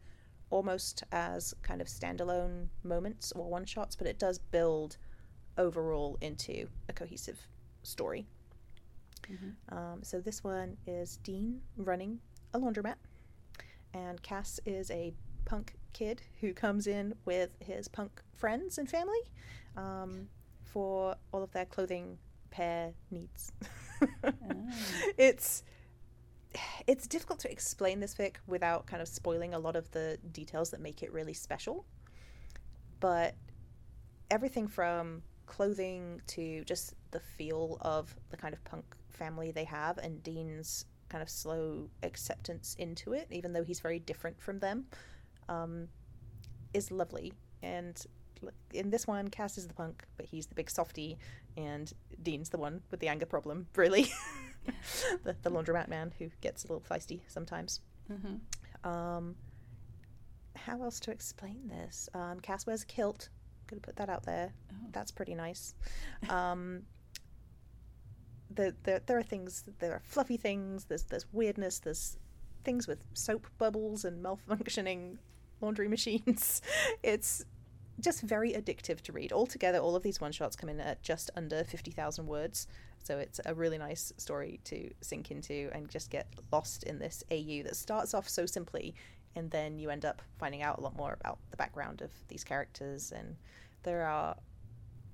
almost as kind of standalone moments or one shots, but it does build overall into a cohesive story. Mhm. Um, so this one is Dean running a laundromat, and Cass is a punk kid who comes in with his punk friends and family um, for all of their clothing pair needs. Oh. [LAUGHS] It's it's difficult to explain this fic without kind of spoiling a lot of the details that make it really special. But everything from clothing to just the feel of the kind of punk family they have and Dean's kind of slow acceptance into it, even though he's very different from them, um, is lovely. And in this one, Cas is the punk, but he's the big softy, and Dean's the one with the anger problem, [LAUGHS] really. [LAUGHS] the, the laundromat man who gets a little feisty sometimes. Mhm. Um, how else to explain this? Um, Cas wears a kilt. Gonna put that out there. Oh. That's pretty nice. Um, the, the, there are things. There are fluffy things. There's there's weirdness. There's things with soap bubbles and malfunctioning [LAUGHS] laundry machines. [LAUGHS] It's just very addictive to read. Altogether, all of these one shots come in at just under fifty thousand words. So it's a really nice story to sink into and just get lost in this AU that starts off so simply and then you end up finding out a lot more about the background of these characters and there are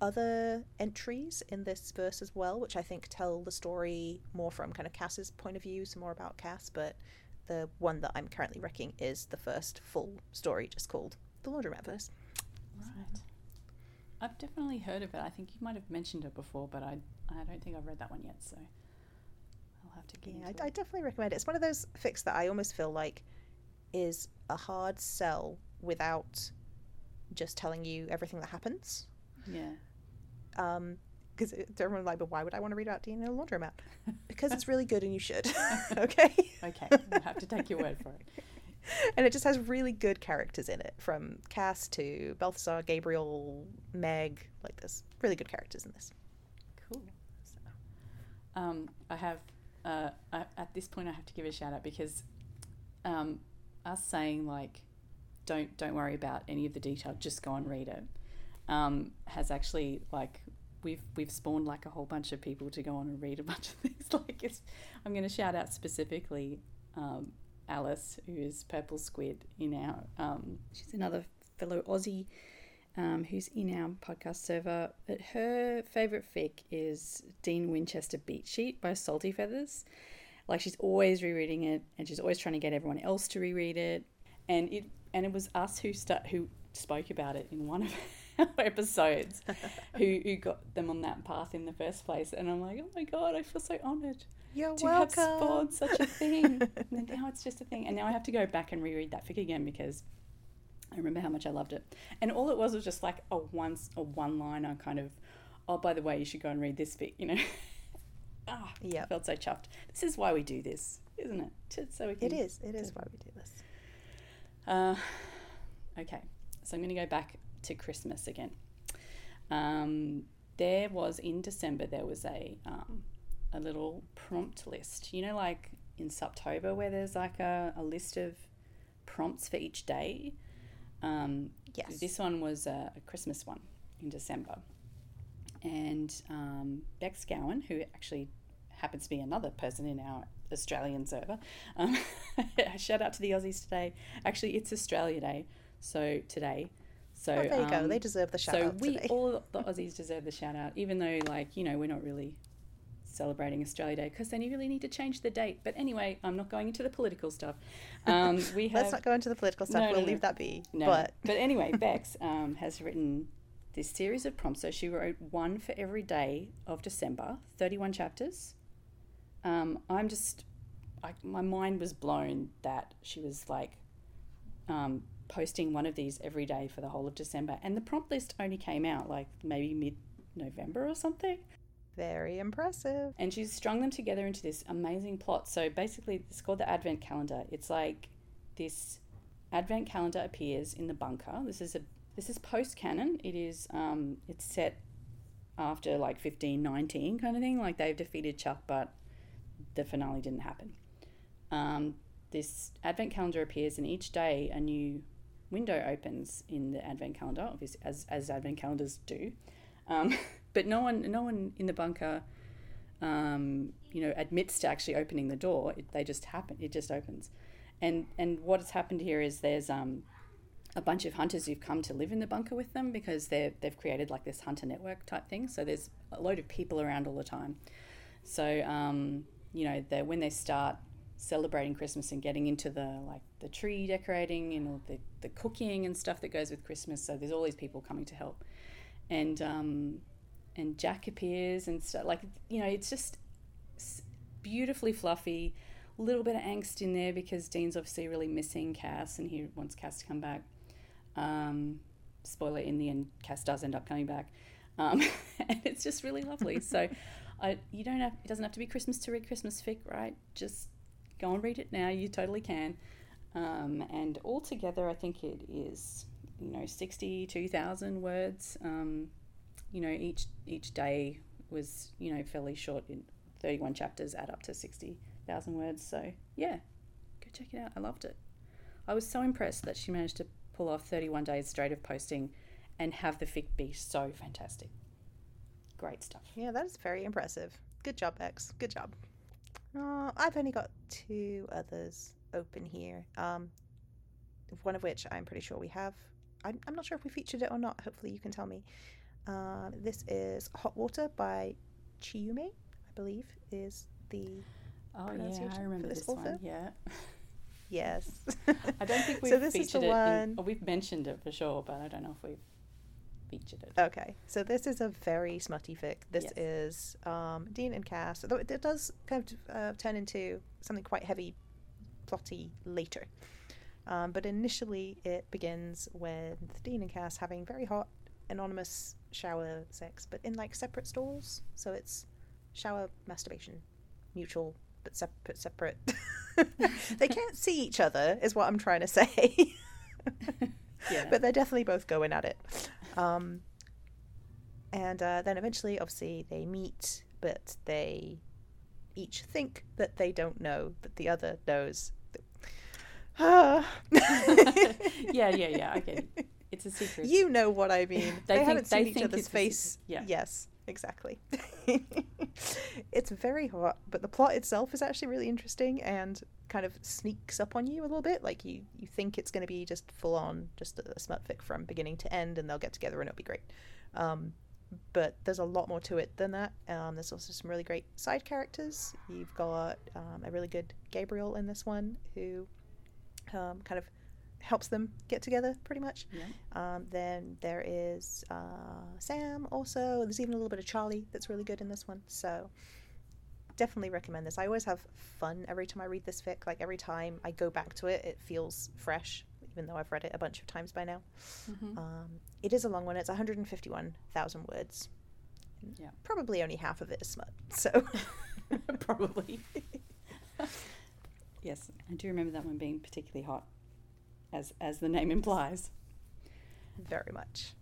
other entries in this verse as well which I think tell the story more from kind of Cas's point of view, some more about Cas, but the one that I'm currently reccing is the first full story just called The Laundromat Verse. Right. I've definitely heard of it. I think you might have mentioned it before, but I I don't think I've read that one yet, so I'll have to get Yeah, I, I definitely recommend it. It's one of those fics that I almost feel like is a hard sell without just telling you everything that happens. Yeah. Um, because everyone's like, but why would I want to read about Dean in a laundromat? [LAUGHS] Because it's really good and you should. [LAUGHS] okay. Okay. I'll have to take your word for it. [LAUGHS] and it just has really good characters in it, from Cas to Balthazar, Gabriel, Meg. Like, there's really good characters in this. Cool. Um, I have uh, I, at this point I have to give a shout out because um, us saying like don't don't worry about any of the detail, just go and read it, um, has actually like we've we've spawned like a whole bunch of people to go on and read a bunch of [LAUGHS] things. Like I'm going to shout out specifically um, Alice, who is Purple Squid in our. Um, she's another fellow Aussie um, who's in our podcast server. But her favourite fic is Dean Winchester Beat Sheet by Salty Feathers. Like she's always rereading it, and she's always trying to get everyone else to reread it. And it and it was us who start who spoke about it in one of [LAUGHS] episodes, who who got them on that path in the first place. And I'm like, oh my god, I feel so honoured You're to have spawned such a thing. [LAUGHS] and now it's just a thing. And now I have to go back and reread that fic again because I remember how much I loved it. And all it was was just like a once a one liner kind of, oh by the way, you should go and read this fic, you know. [LAUGHS] ah, I Yep. felt so chuffed. This is why we do this, isn't it? Just so we can It is. It is why we do this. uh, okay, so I'm going to go back to Christmas again. Um, there was in December there was a um, a little prompt list. You know, like in September where there's like a, a list of prompts for each day. Um, Yes. this one was a, a Christmas one in December, and um, Bex Gowan, who actually happens to be another person in our Australian server. Um, [LAUGHS] shout out to the Aussies today. Actually, it's Australia Day, so today. So oh, there you go. um, They deserve the shout so out So we today. all [LAUGHS] the Aussies deserve the shout out, even though like you know we're not really celebrating Australia Day because then you really need to change the date. But anyway, I'm not going into the political stuff. [LAUGHS] Um, we have Let's not go into the political stuff. No, no, we'll no. leave that be. no, But [LAUGHS] anyway, Bex um, has written this series of prompts. So she wrote one for every day of December, 31 chapters. Um, I'm just, I, my mind was blown that she was like um, posting one of these every day for the whole of December. And the prompt list only came out like maybe mid November or something. very impressive. And she's strung them together into this amazing plot. So basically, it's called the Advent Calendar. It's like this Advent calendar appears in the bunker. This is a this is post canon. It is um, it's set after like fifteen nineteen kind of thing. Like they've defeated Chuck, but the finale didn't happen. Um, this Advent calendar appears, and each day a new window opens in the Advent calendar, obviously as as Advent calendars do. Um, [LAUGHS] but no one no one in the bunker um, you know admits to actually opening the door it, they just happen it just opens and and what has happened here is there's um a bunch of hunters who've come to live in the bunker with them because they're, they've created like this hunter network type thing. So there's a load of people around all the time. So, um, you know, they, when they start celebrating Christmas and getting into the like the tree decorating and all the, the cooking and stuff that goes with Christmas, so there's all these people coming to help. And um, and Jack appears and stuff like you know, it's just beautifully fluffy. A little bit of angst in there because Dean's obviously really missing Cas and he wants Cas to come back. Um, spoiler in the end, Cas does end up coming back. Um, [LAUGHS] and it's just really lovely. So [LAUGHS] I, you don't have, it doesn't have to be Christmas to read Christmas fic, right? Just go and read it now. You totally can. Um, and altogether, I think it is, you know, 62,000 words. Um, you know, each, each day was, you know, fairly short. In 31 chapters add up to 60,000 words. So, yeah, go check it out. I loved it. I was so impressed that she managed to pull off 31 days straight of posting and have the fic be so fantastic. Great stuff. Yeah, that is very impressive. Good job, Bex. Good job. Uh, I've only got two others open here. Um, one of which I'm pretty sure we have. I'm, I'm not sure if we featured it or not. Hopefully, you can tell me. Uh, this is Hot Water by Chiyume, I believe, is the oh yeah, I remember this, this one. Yeah. Yes. [LAUGHS] I don't think we've so this featured is the it. One... In, we've mentioned it for sure, but I don't know if we've featured it. Okay, so this is a very smutty fic. This yes. is um, Dean and Cas. Though it, does kind of uh, turn into something quite heavy, plotty later. Um, but initially, it begins with Dean and Cas having very hot, anonymous shower sex, but in like separate stalls. So it's shower masturbation, mutual but separate. Separate. [LAUGHS] they can't see each other, is what I'm trying to say. [LAUGHS] [LAUGHS] yeah. But they're definitely both going at it. Um, and uh, then eventually, obviously, they meet, but they each think that they don't know that the other knows. [SIGHS] yeah, yeah, yeah. It. It's a secret. You know what I mean. they, they think, haven't seen each other's face. Yeah. Yes, exactly. [LAUGHS] [LAUGHS] it's very hot, but the plot itself is actually really interesting and kind of sneaks up on you a little bit. Like you, you think it's going to be just full on, just a smut fic from beginning to end, and they'll get together and it'll be great. Um, but there's a lot more to it than that. Um, there's also some really great side characters. You've got um, a really good Gabriel in this one who um, kind of helps them get together pretty much. Yeah. Um, then there is uh, Sam also. There's even a little bit of Charlie that's really good in this one. So definitely recommend this. I always have fun every time I read this fic. Like every time I go back to it, it feels fresh, even though I've read it a bunch of times by now. Mm-hmm. Um, it is a long one. It's 151,000 words. Yeah. Probably only half of it is smut. So [LAUGHS] probably. [LAUGHS] yes, I do remember that one being particularly hot as as the name implies. Very much.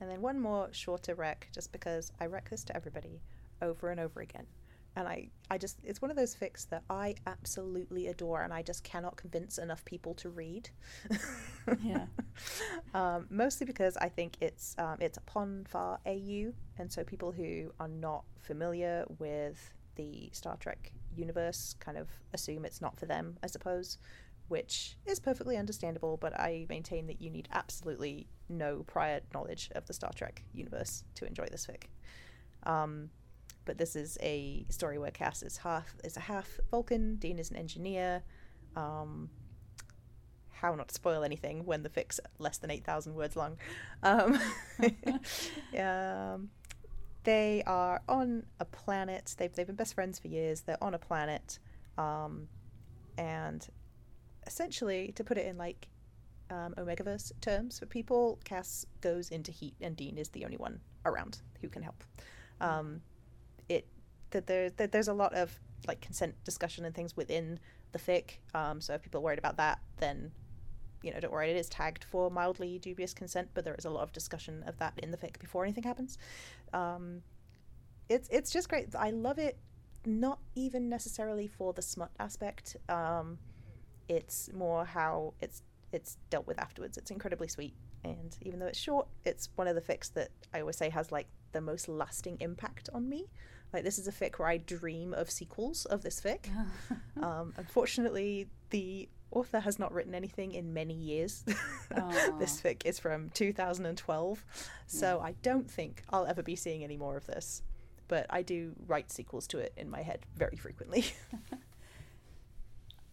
And then one more shorter rec, just because I rec this to everybody over and over again. And I, I just, it's one of those fics that I absolutely adore, and I just cannot convince enough people to read. yeah. [LAUGHS] um, mostly because I think it's um, it's a Pon farr AU, and so people who are not familiar with the Star Trek universe kind of assume it's not for them, I suppose which is perfectly understandable, but I maintain that you need absolutely no prior knowledge of the Star Trek universe to enjoy this fic. Um, but this is a story where Cas is half is a half Vulcan, Dean is an engineer. Um, how not to spoil anything when the fic's less than eight thousand words long. Um, [LAUGHS] [LAUGHS] um, they are on a planet. They've they've been best friends for years. They're on a planet, um, and essentially, to put it in like um, Omegaverse terms for people, Cas goes into heat, and Dean is the only one around who can help. Um, it that there that there's a lot of like consent discussion and things within the fic. Um, so if people are worried about that, then you know don't worry. It is tagged for mildly dubious consent, but there is a lot of discussion of that in the fic before anything happens. Um, it's it's just great. I love it. Not even necessarily for the smut aspect. Um, it's more how it's it's dealt with afterwards. It's incredibly sweet, and even though it's short, it's one of the fics that I always say has like the most lasting impact on me. Like this is a fic where I dream of sequels of this fic. [LAUGHS] um, unfortunately, the author has not written anything in many years. [LAUGHS] This fic is from 2012, so I don't think I'll ever be seeing any more of this. But I do write sequels to it in my head very frequently. [LAUGHS]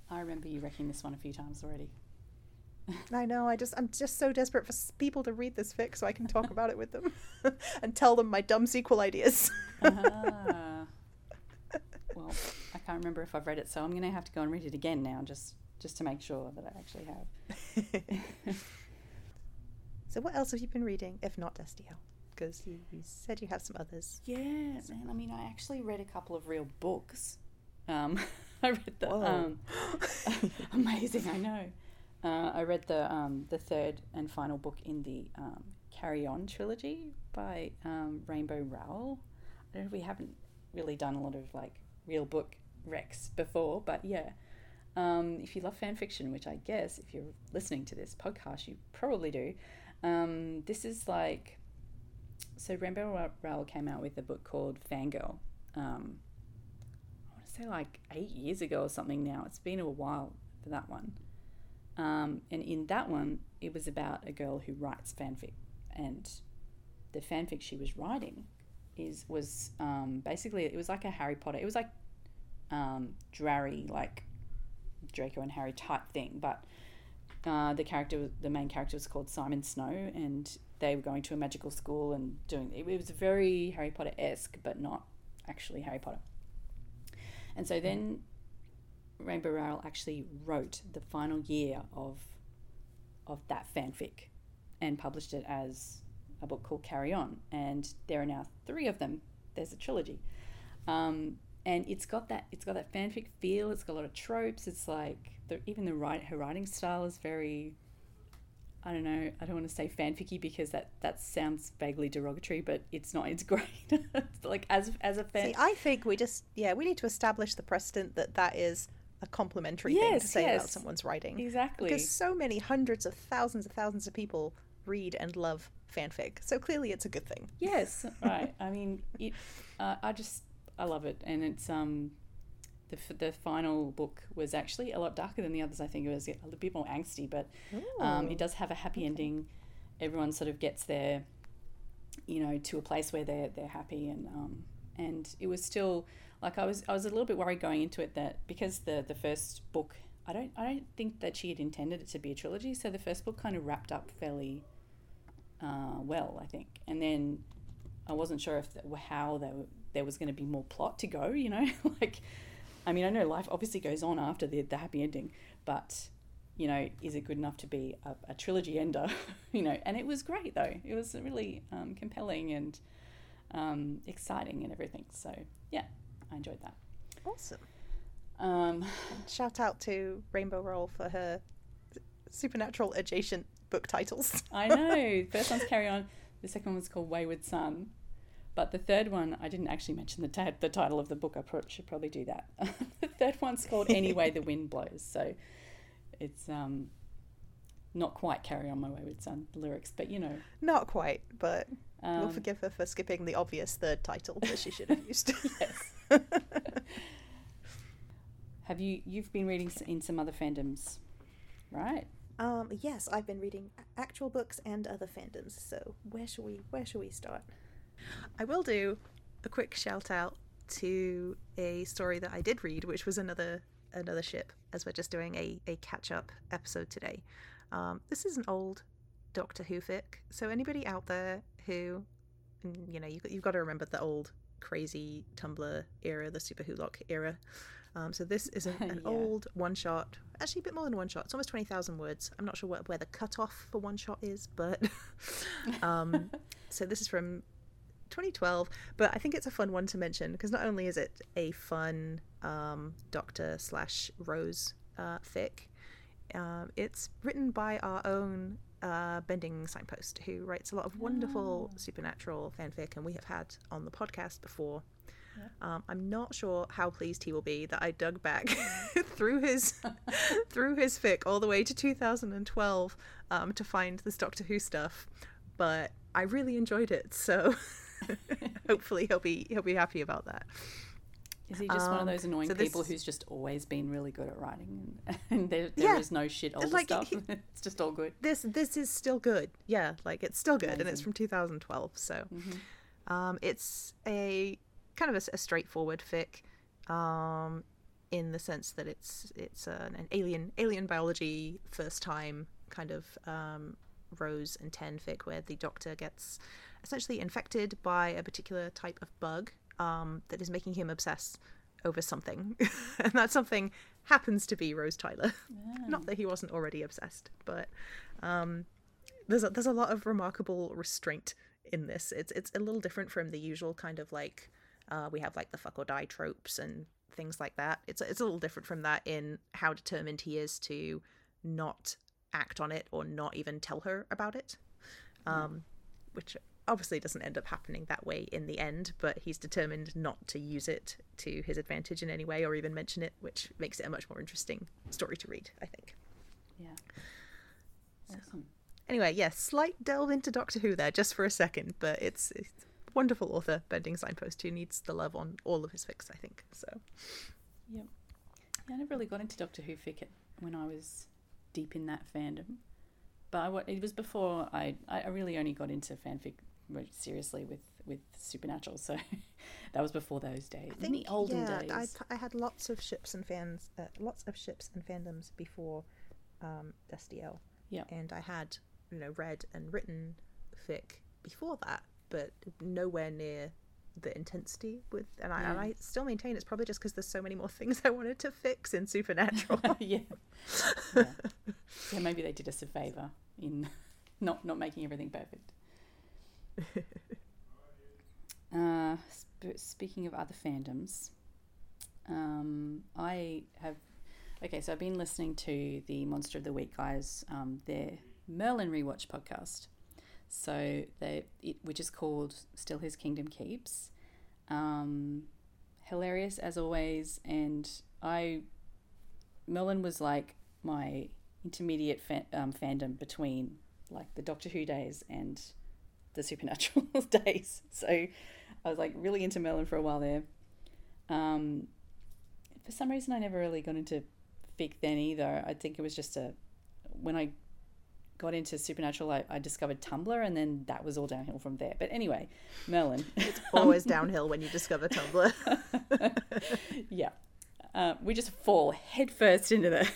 I remember you reccing this one a few times already. I know. I just I'm just so desperate for people to read this fic so I can talk about it with them [LAUGHS] and tell them my dumb sequel ideas. Ah. well, I can't remember if I've read it, so I'm going to have to go and read it again now, just just to make sure that I actually have. [LAUGHS] so what else have you been reading, if not Destiel? Because you, you said you have some others. Yeah, man. I mean, I actually read a couple of real books. Um, [LAUGHS] I read the um, [LAUGHS] amazing. I know. Uh, I read the um, the third and final book in the um, Carry On trilogy by um, Rainbow Rowell. I don't know if we haven't really done a lot of like real book recs before, but yeah. Um, if you love fan fiction, which I guess if you're listening to this podcast, you probably do, um, this is like so Rainbow Rowell came out with a book called Fangirl. Um, I want to say like eight years ago or something now. It's been a while for that one. Um, and in that one, it was about a girl who writes fanfic, and the fanfic she was writing is was um, basically it was like a Harry Potter. It was like um, Drarry, like Draco and Harry type thing, but uh, the character, the main character, was called Simon Snow, and they were going to a magical school and doing it. Was very Harry Potter esque, but not actually Harry Potter. And so then Rainbow Rowell actually wrote the final year of of that fanfic and published it as a book called Carry On. And there are now three of them. There's a trilogy. Um, and it's got that it's got that fanfic feel. It's got a lot of tropes. It's like the, even the write her writing style is very. I don't know. I don't want to say fanficky because that that sounds vaguely derogatory, but it's not. It's [LAUGHS] great. it's like as as a fan. See, I think we just yeah we need to establish the precedent that that is a complimentary thing to Yes, say about someone's writing. exactly. Because so many hundreds of thousands of thousands of people read and love fanfic, so clearly it's a good thing. Yes, [LAUGHS] right. I mean, it. Uh, I just I love it, and it's um, the the final book was actually a lot darker than the others. I think it was a little bit more angsty, but um, it does have a happy ending. Everyone sort of gets there, you know, to a place where they're they're happy, and um, and it was still like I was I was a little bit worried going into it that because the the first book. I don't. I don't think that she had intended it to be a trilogy. So the first book kind of wrapped up fairly uh, well, I think. And then I wasn't sure if how they were, there was going to be more plot to go. You know, [LAUGHS] like I mean, I know life obviously goes on after the the happy ending, but you know, is it good enough to be a, a trilogy ender? [LAUGHS] you know, and it was great though. It was really um, compelling and um, exciting and everything. So yeah, I enjoyed that. Awesome. Um, Shout out to Rainbow Rowell for her supernatural adjacent book titles. I know. [LAUGHS] First one's Carry On. The second one was called Wayward Son. But the third one, I didn't actually mention the, ta- the title of the book. I pro- should probably do that. [LAUGHS] the third one's called Anyway the Wind Blows. So it's um, not quite Carry On My Wayward Son lyrics, but you know. Not quite, but Um, we'll forgive her for skipping the obvious third title that she should have [LAUGHS] used. yes. Have you, you've been reading in some other fandoms, right? Um, yes, I've been reading actual books and other fandoms. So where shall we where shall we start? I will do a quick shout out to a story that I did read, which was another another ship, as we're just doing a, a catch up episode today. Um, this is an old Doctor Who fic, so anybody out there who, you know, you you've got to remember the old crazy Tumblr era, the Super Who-lock era. Um, so this is an, [LAUGHS] an Yeah. old one shot, actually a bit more than one shot. It's almost twenty thousand words. I'm not sure what, where the cutoff for one shot is, but [LAUGHS] um, [LAUGHS] so this is from 2012. But I think it's a fun one to mention because not only is it a fun um, Doctor slash Rose uh, fic, um, it's written by our own uh, Bending Signpost, who writes a lot of wonderful supernatural fanfic, and we have had on the podcast before. Um, I'm not sure how pleased he will be that I dug back [LAUGHS] through his [LAUGHS] through his fic all the way to 2012 um, to find this Doctor Who stuff, but I really enjoyed it. So [LAUGHS] [LAUGHS] hopefully he'll be he'll be happy about that. Is he just one of Um, those annoying so this- people who's just always been really good at writing, and, [LAUGHS] and there, there is Yeah. no shit older like, stuff. he- [LAUGHS] it's just all good. This this is still good. Yeah, like it's still good, and it's from 2012. So, Mhm. um, it's a kind of a straightforward fic, um, in the sense that it's it's an, an alien alien biology first time kind of um, Rose and Ten fic where the Doctor gets essentially infected by a particular type of bug um, that is making him obsess over something, [LAUGHS] and that something happens to be Rose Tyler. [LAUGHS] Not that he wasn't already obsessed, but um, there's a, there's a lot of remarkable restraint in this. It's it's a little different from the usual kind of like uh, we have like the fuck or die tropes and things like that. It's it's a little different from that in how determined he is to not act on it or not even tell her about it, um, which obviously doesn't end up happening that way in the end. But he's determined not to use it to his advantage in any way or even mention it, which makes it a much more interesting story to read. I think. Yeah. Awesome. Anyway, yes, slight delve into Doctor Who there just for a second, but it's, it's wonderful author Bending Signpost who needs the love on all of his fics, I think. So Yep. Yeah, I never really got into Doctor Who fic when I was deep in that fandom. But I, it was before I, I really only got into fanfic seriously with, with Supernatural. So [LAUGHS] that was before those days. in the olden yeah, days. I, I had lots of ships and fans, uh, lots of ships and fandoms before um, Destiel. Yeah. and I had you know read and written fic before that, but nowhere near the intensity with and I, and I still maintain it's probably just because there's so many more things [LAUGHS] I wanted to fix in Supernatural. [LAUGHS] yeah. yeah. Yeah, maybe they did us a favour in not not making everything perfect. [LAUGHS] Uh, sp- speaking of other fandoms, um, I have. Okay, so I've been listening to the Monster of the Week guys, um, their Merlin rewatch podcast. So they, it, which is called Still His Kingdom Keeps. Um, hilarious as always, and I Merlin was like my intermediate um, fandom between like the Doctor Who days and the Supernatural [LAUGHS] days. So I was like really into Merlin for a while there. Um, for some reason, I never really got into fic then either. I think it was just a when I got into Supernatural, I, I discovered Tumblr, and then that was all downhill from there. But anyway, Merlin. It's [LAUGHS] always downhill when you discover Tumblr. [LAUGHS] yeah. Uh, we just fall headfirst into the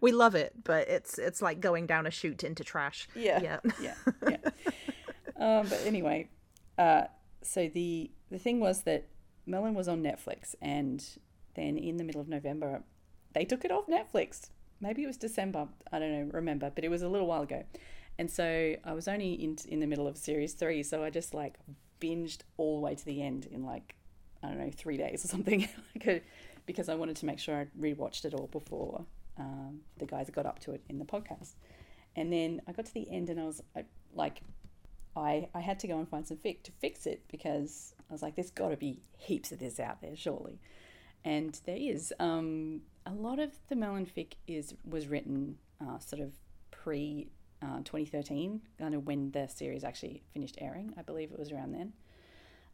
we love it, but it's it's like going down a chute into trash. Yeah. Yeah. yeah, yeah. Um, but anyway, uh, so the the thing was that Merlin was on Netflix, and then in the middle of November, they took it off Netflix. Maybe it was December. I don't know, remember, but it was a little while ago. And so I was only in in the middle of series three, so I just like binged all the way to the end in like I don't know three days or something, [LAUGHS] because I wanted to make sure I rewatched it all before um, the guys got up to it in the podcast. And then I got to the end and I was I, like, I, I had to go and find some fic to fix it because I was like, there's got to be heaps of this out there, surely. And there is. Um, a lot of the Merlin fic is was written uh, sort of pre uh, 2013, kind of when the series actually finished airing. I believe it was around then.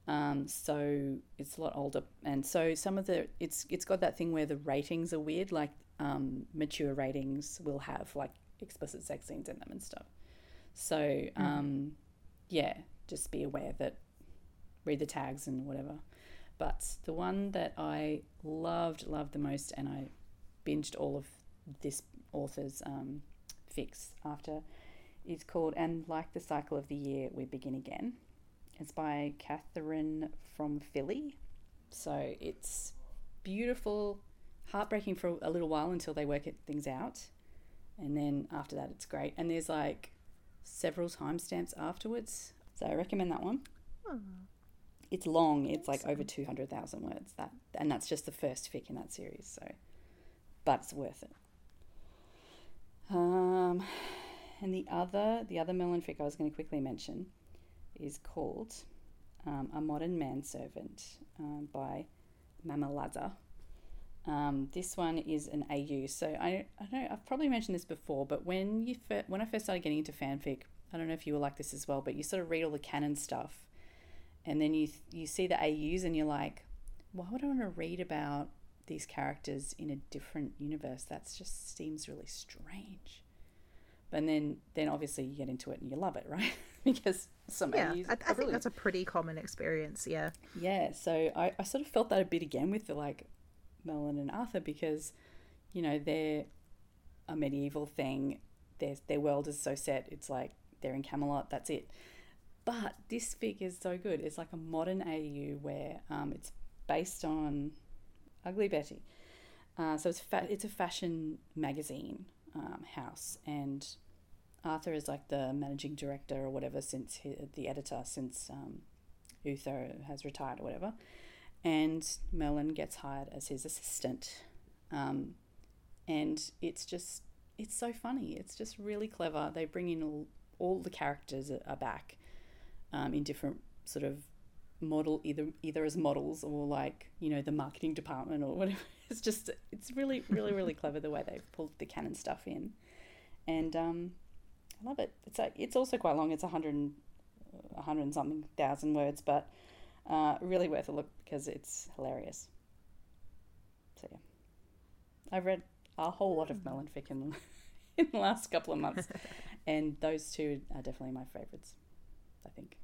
Um, so it's a lot older, and so some of the it's it's got that thing where the ratings are weird. Like um, mature ratings will have like explicit sex scenes in them and stuff. So um, yeah, just be aware that read the tags and whatever. But the one that I loved, loved the most, and I binged all of this author's um, fics after, is called And Like the Cycle of the Year, We Begin Again. It's by Catherine from Philly. So it's beautiful, heartbreaking for a little while until they work it, things out. And then after that, it's great. And there's like several timestamps afterwards. So I recommend that one. It's long. It's like over 200,000 words. That And that's just the first fic in that series. So, But it's worth it. Um, and the other, the other Merlin fic I was going to quickly mention is called um, A Modern Manservant um, by Mamalaza. Um, this one is an AU. So I, I don't know, I've probably mentioned this before, but when you fir- when I first started getting into fanfic, I don't know if you were like this as well, but you sort of read all the canon stuff, and then you you see the AUs and you're like, why would I want to read about these characters in a different universe? That just seems really strange. But then, then obviously you get into it and you love it, right? [LAUGHS] because some Yeah, AUs I, I think brilliant. that's a pretty common experience. Yeah. Yeah, so I, I sort of felt that a bit again with the like Merlin and Arthur because, you know, they're a medieval thing. Their their world is so set. It's like they're in Camelot. That's it. But this fic is so good. It's like a modern AU where um, it's based on Ugly Betty. Uh, so it's fa- it's a fashion magazine um, house, and Arthur is like the managing director or whatever since he, the editor since um, Uther has retired or whatever, and Merlin gets hired as his assistant, um, and it's just it's so funny. It's just really clever. They bring in all, all the characters are- back um, in different sort of model either either as models or like you know the marketing department or whatever. [LAUGHS] It's just it's really really really clever the way they've pulled the canon stuff in, and um, I love it. It's like it's also quite long. It's hundred and hundred something thousand words, but uh, really worth a look because it's hilarious. So yeah, I've read a whole lot of Merlin fic in, [LAUGHS] in the last couple of months, [LAUGHS] and those two are definitely my favorites. I think.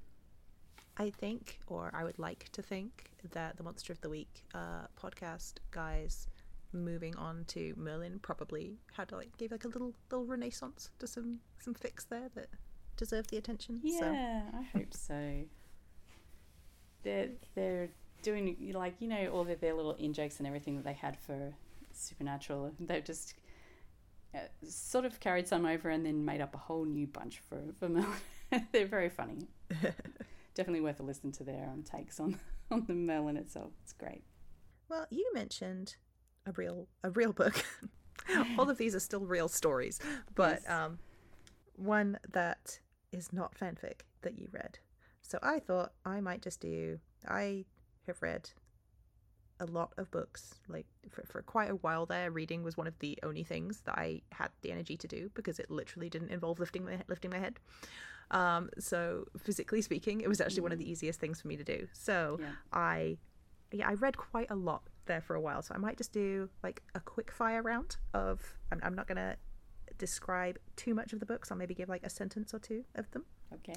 I think, or I would like to think, that the Monster of the Week uh, podcast guys moving on to Merlin probably had to like gave like a little little renaissance to some some fics there that deserve the attention. So Yeah, I hope so. They're they're doing like you know all of their little in jokes and everything that they had for Supernatural. They've just uh, sort of carried some over and then made up a whole new bunch for for [LAUGHS] Merlin. they're very funny. [LAUGHS] Definitely worth a listen to their um, takes on [LAUGHS] on the Merlin itself. It's great. well, you mentioned a real a real book. All of these are still real stories, but Yes. um, one that is not fanfic that you read. So I thought I might just do. I have read a lot of books. Like for, for quite a while there, reading was one of the only things that I had the energy to do because it literally didn't involve lifting my lifting my head. Um, so physically speaking, it was actually one of the easiest things for me to do. So Yeah. I, yeah, I read quite a lot there for a while. So I might just do like a quick fire round of. I'm, I'm not gonna describe too much of the books. I'll maybe give like a sentence or two of them Okay.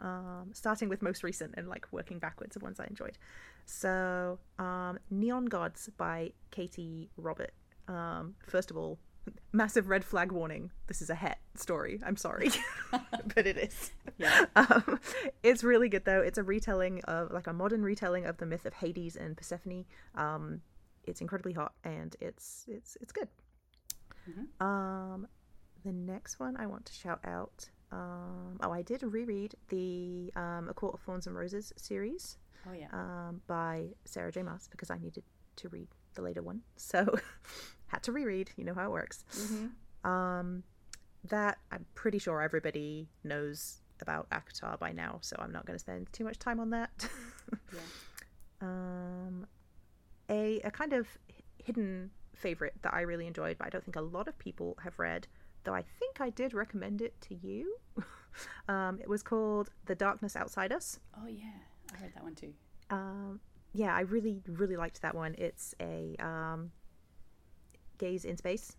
Um, starting with most recent and like working backwards of ones I enjoyed. So, um, Neon Gods by Katee Robert. Um, first of all, [LAUGHS] massive red flag warning. This is a het story. I'm sorry, [LAUGHS] but it is. Yeah. [LAUGHS] Um, it's really good though. It's a retelling of like a modern retelling of the myth of Hades and Persephone. Um, it's incredibly hot and it's it's it's good. Mhm. Um, the next one I want to shout out. Um, oh, I did reread the um, A Court of Thorns and Roses series Oh yeah. um, by Sarah J. Maas because I needed to read the later one, [LAUGHS] so had to reread. You know how it works. Mm-hmm. Um, that I'm pretty sure everybody knows about ACOTAR by now, so I'm not going to spend too much time on that. Yeah. [LAUGHS] um, a a kind of hidden favorite that I really enjoyed, but I don't think a lot of people have read. Though I think I did recommend it to you. [LAUGHS] um, it was called The Darkness Outside Us. Oh yeah. I read that one too. Um, yeah, I really, really liked that one. It's a um, gays in space.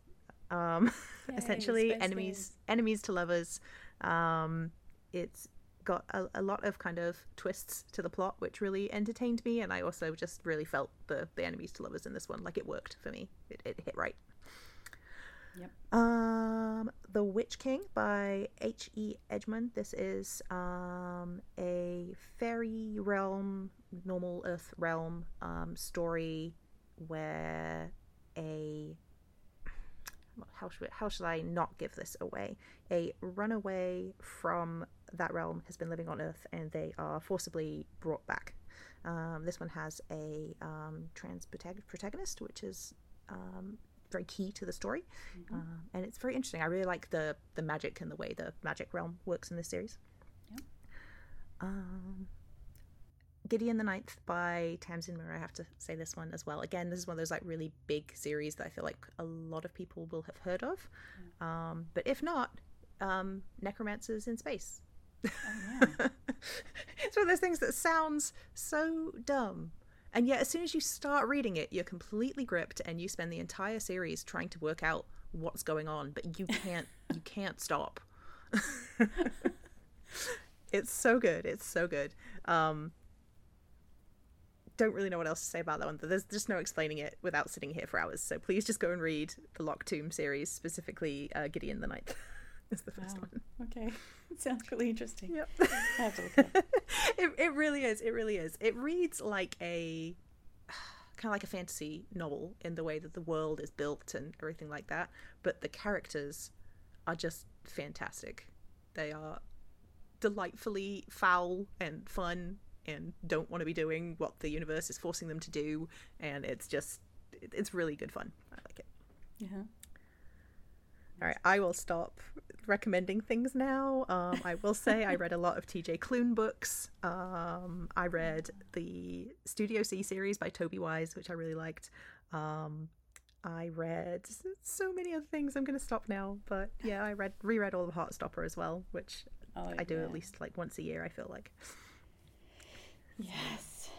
Um, [LAUGHS] Yay, essentially, space enemies, gays. enemies to lovers. Um, it's got a, a lot of kind of twists to the plot, which really entertained me, and I also just really felt the the enemies to lovers in this one. Like it worked for me. It, it hit right. Yep. Um, The Witch King by H. E. Edgmon. This is um, a fairy realm, normal Earth realm um, story where a how should how should I not give this away? A runaway from that realm has been living on Earth, and they are forcibly brought back. Um, this one has a um, trans protagonist, which is um, very key to the story, um, and it's very interesting. I really like the the magic and the way the magic realm works in this series. Yep. Um, Gideon the Ninth by Tamsin Muir. I have to say this one as well. Again, this is one of those like really big series that I feel like a lot of people will have heard of. Um, but if not, um, Necromancers in Space. Oh yeah. [LAUGHS] it's one of those things that sounds so dumb And yet, as soon as you start reading it, you're completely gripped, and you spend the entire series trying to work out what's going on, but you can't. you [LAUGHS] can't stop. [LAUGHS] it's so good. It's so good. Um, don't really know what else to say about that one. There's just no explaining it without sitting here for hours. So please just go and read the Locked Tomb series, specifically uh, Gideon the Ninth. [LAUGHS] is the first Wow. one. Okay. It [LAUGHS] sounds really interesting. Yep. I have to look it it, it really is. It really is. It reads like a [SIGHS] kind of like a fantasy novel in the way that the world is built and everything like that. But the characters are just fantastic. They are delightfully foul and fun and don't want to be doing what the universe is forcing them to do. And it's just, it's really good fun. I like it. Yeah. All right, I will stop recommending things now. Um, I will say I read a lot of TJ Klune books. Um, I read the Studio C series by Toby Wise, which I really liked. Um, I read so many other things. I'm going to stop now, but yeah, I read reread all of Heartstopper as well, which Oh, I do yeah. at least like once a year. I feel like, Yes.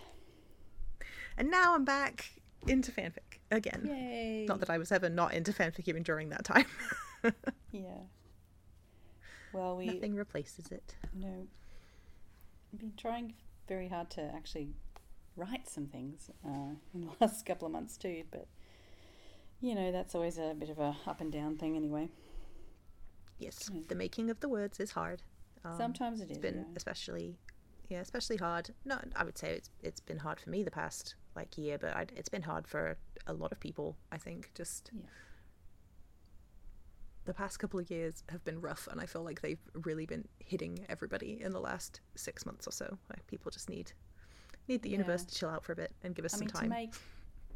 and now I'm back into fanfic again. Yay. Not that I was ever not into fanfic even during that time. [LAUGHS] [LAUGHS] Yeah. Well, we Nothing replaces it. No. I've been trying very hard to actually write some things uh, in the [LAUGHS] last couple of months too, but you know that's always a bit of a up and down thing anyway. Yes, Mm. the making of the words is hard. Um, Sometimes it is. it's been yeah. especially yeah especially hard no i would say it's it's been hard for me the past like year but i it's been hard for a lot of people i think just Yeah. The past couple of years have been rough and i feel like they've really been hitting everybody in the last six months or so like people just need need the universe Yeah. to chill out for a bit and give us I some mean, to time make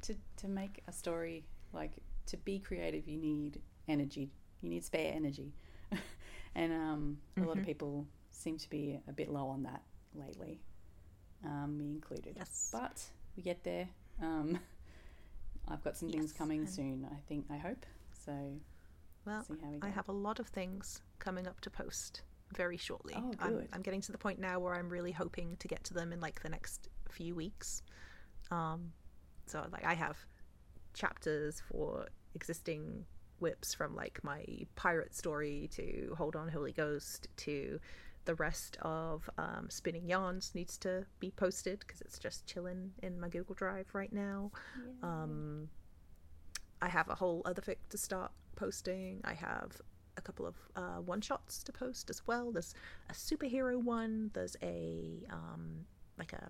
to to make a story like to be creative, you need energy. You need spare energy, [LAUGHS] and um, a lot of Mhm. people seem to be a bit low on that lately, um, me included. Yes. But we get there. Um, [LAUGHS] I've got some things coming soon. I think. I hope. So well we. I have a lot of things coming up to post very shortly. Oh, I'm, good. I'm getting to the point now where I'm really hoping to get to them in like the next few weeks. Um, so like I have chapters for existing WIPs from like my pirate story to Hold On Holy Ghost to the rest of um, Spinning Yarns needs to be posted because it's just chilling in my Google Drive right now. Um, I have a whole other fic to start posting. I have a couple of uh, one shots to post as well. There's a superhero one. There's a um, like a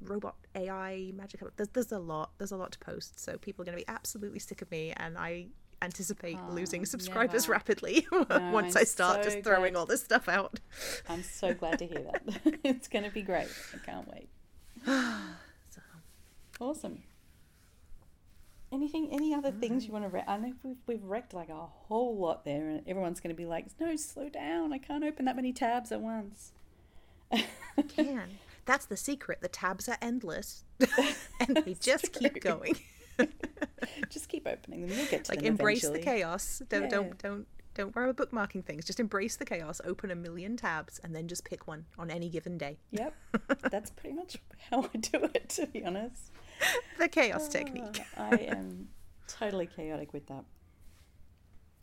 robot AI magic. There's there's a lot. There's a lot to post. So people are going to be absolutely sick of me, and I anticipate Oh, losing subscribers never. rapidly [LAUGHS] once I'm I start so just throwing glad- all this stuff out. I'm so glad to hear that. [LAUGHS] it's going to be great. I can't wait. So, [SIGHS] Awesome. Anything? Any other things mm. you want to? Re- I know we've we've recced like a whole lot there, and everyone's going to be like, "No, slow down! I can't open that many tabs at once." can. That's the secret. The tabs are endless, [LAUGHS] and they [LAUGHS] just keep going. [LAUGHS] Just keep opening them. You'll get to like embrace the chaos. Don't Yeah. don't don't don't worry about bookmarking things. Just embrace the chaos. Open a million tabs, and then just pick one on any given day. Yep, that's pretty much how I do it. To be honest, [LAUGHS] the chaos technique. Uh, I am totally chaotic with that.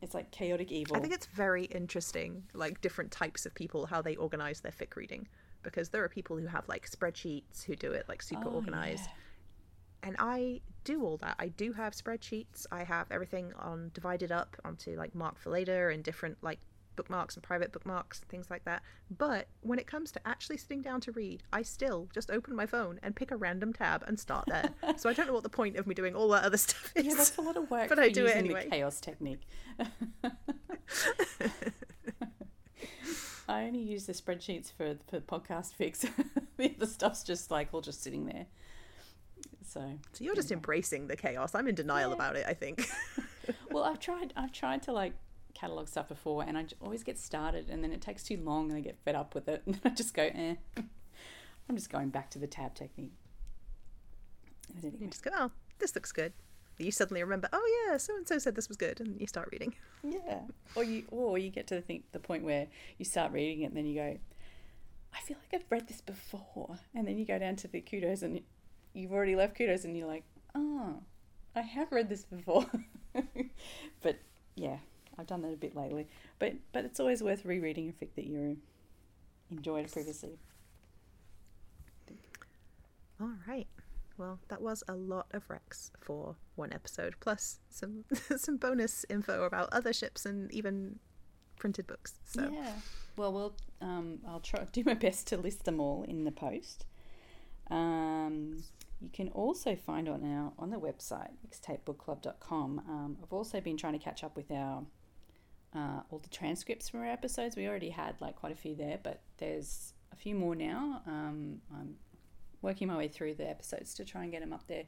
It's like chaotic evil. I think it's very interesting, like different types of people, how they organize their fic reading. Because there are people who have like spreadsheets who do it like super Oh, organized. yeah. And I do all that. I do have spreadsheets. I have everything on divided up onto like mark for later and different like bookmarks and private bookmarks, things like that. But when it comes to actually sitting down to read, I still just open my phone and pick a random tab and start there. so I don't know what the point of me doing all that other [LAUGHS] stuff is. Yeah, that's a lot of work. But I do it anyway. The chaos technique. [LAUGHS] I only use the spreadsheets for for podcast fics. [LAUGHS] the other stuff's just like all just sitting there. So So you're just embracing the chaos. I'm in denial Yeah. about it, I think. well, I've tried. I've tried to like catalog stuff before, and I always get started, and then it takes too long, and I get fed up with it, [LAUGHS] and then I just go, eh. [LAUGHS] I'm just going back to the tab technique. But you just go, oh, this looks good. You suddenly remember, oh yeah, so and so said this was good, and you start reading. yeah. Or you, or you get to the thing, the point where you start reading it, and then you go, I feel like I've read this before, and then you go down to the kudos, and you've already left kudos and you're like, oh, I have read this before. [LAUGHS] but yeah, I've done that a bit lately. But but it's always worth rereading a fic that you enjoyed previously. All right. Well, that was a lot of recs for one episode, plus some [LAUGHS] some bonus info about other ships and even printed books. So yeah. Well, we'll um, I'll try [LAUGHS] do my best to list them all in the post. Um, you can also find on our on the website mixtapebookclub.com. Um, I've also been trying to catch up with our uh, all the transcripts from our episodes. We already had like quite a few there, but there's a few more now. Um, I'm working my way through the episodes to try and get them up there.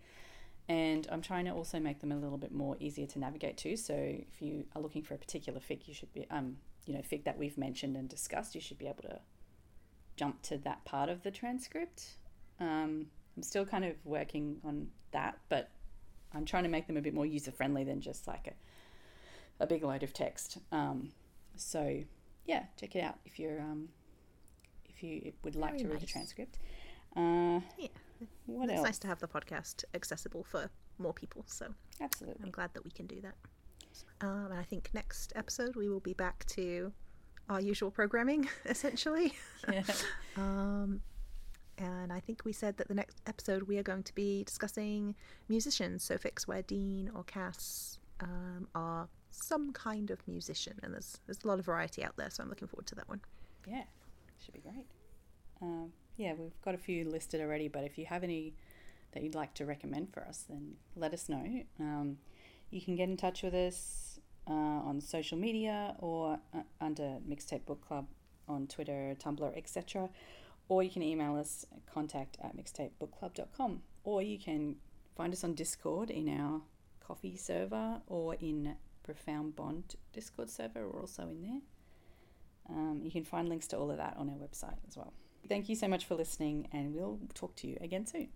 And I'm trying to also make them a little bit more easier to navigate to. So if you are looking for a particular fic, you should be, um, you know, fic that we've mentioned and discussed, you should be able to jump to that part of the transcript. Um, I'm still kind of working on that, but I'm trying to make them a bit more user friendly than just like a, a big load of text. Um, so yeah, check it out if you're um, if you would like Very to read a nice. transcript. Uh, yeah, what it's else? nice to have the podcast accessible for more people. So Absolutely. I'm glad that we can do that. Um, and I think next episode we will be back to our usual programming, [LAUGHS] essentially. Yeah. [LAUGHS] Um, and I think we said that the next episode we are going to be discussing musicians, so fics where Dean or Cas um, are some kind of musician, and there's there's a lot of variety out there, so I'm looking forward to that one. Yeah, should be great. Um, yeah, we've got a few listed already, but if you have any that you'd like to recommend for us, then let us know. Um, you can get in touch with us uh, on social media or uh, under Mixtape Book Club on Twitter, Tumblr, etc. Or you can email us at contact at mixtapebookclub.com. Or you can find us on Discord in our Ko-fi server or in Profound Bond Discord server. We're also in there. Um, you can find links to all of that on our website as well. Thank you so much for listening, and we'll talk to you again soon.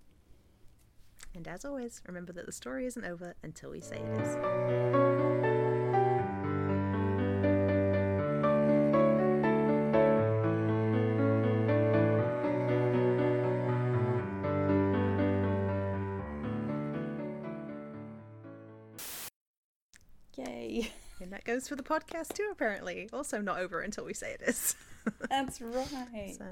And as always, remember that the story isn't over until we say it is. Goes for the podcast too, apparently. Also not over until we say it is. That's [LAUGHS] right. so,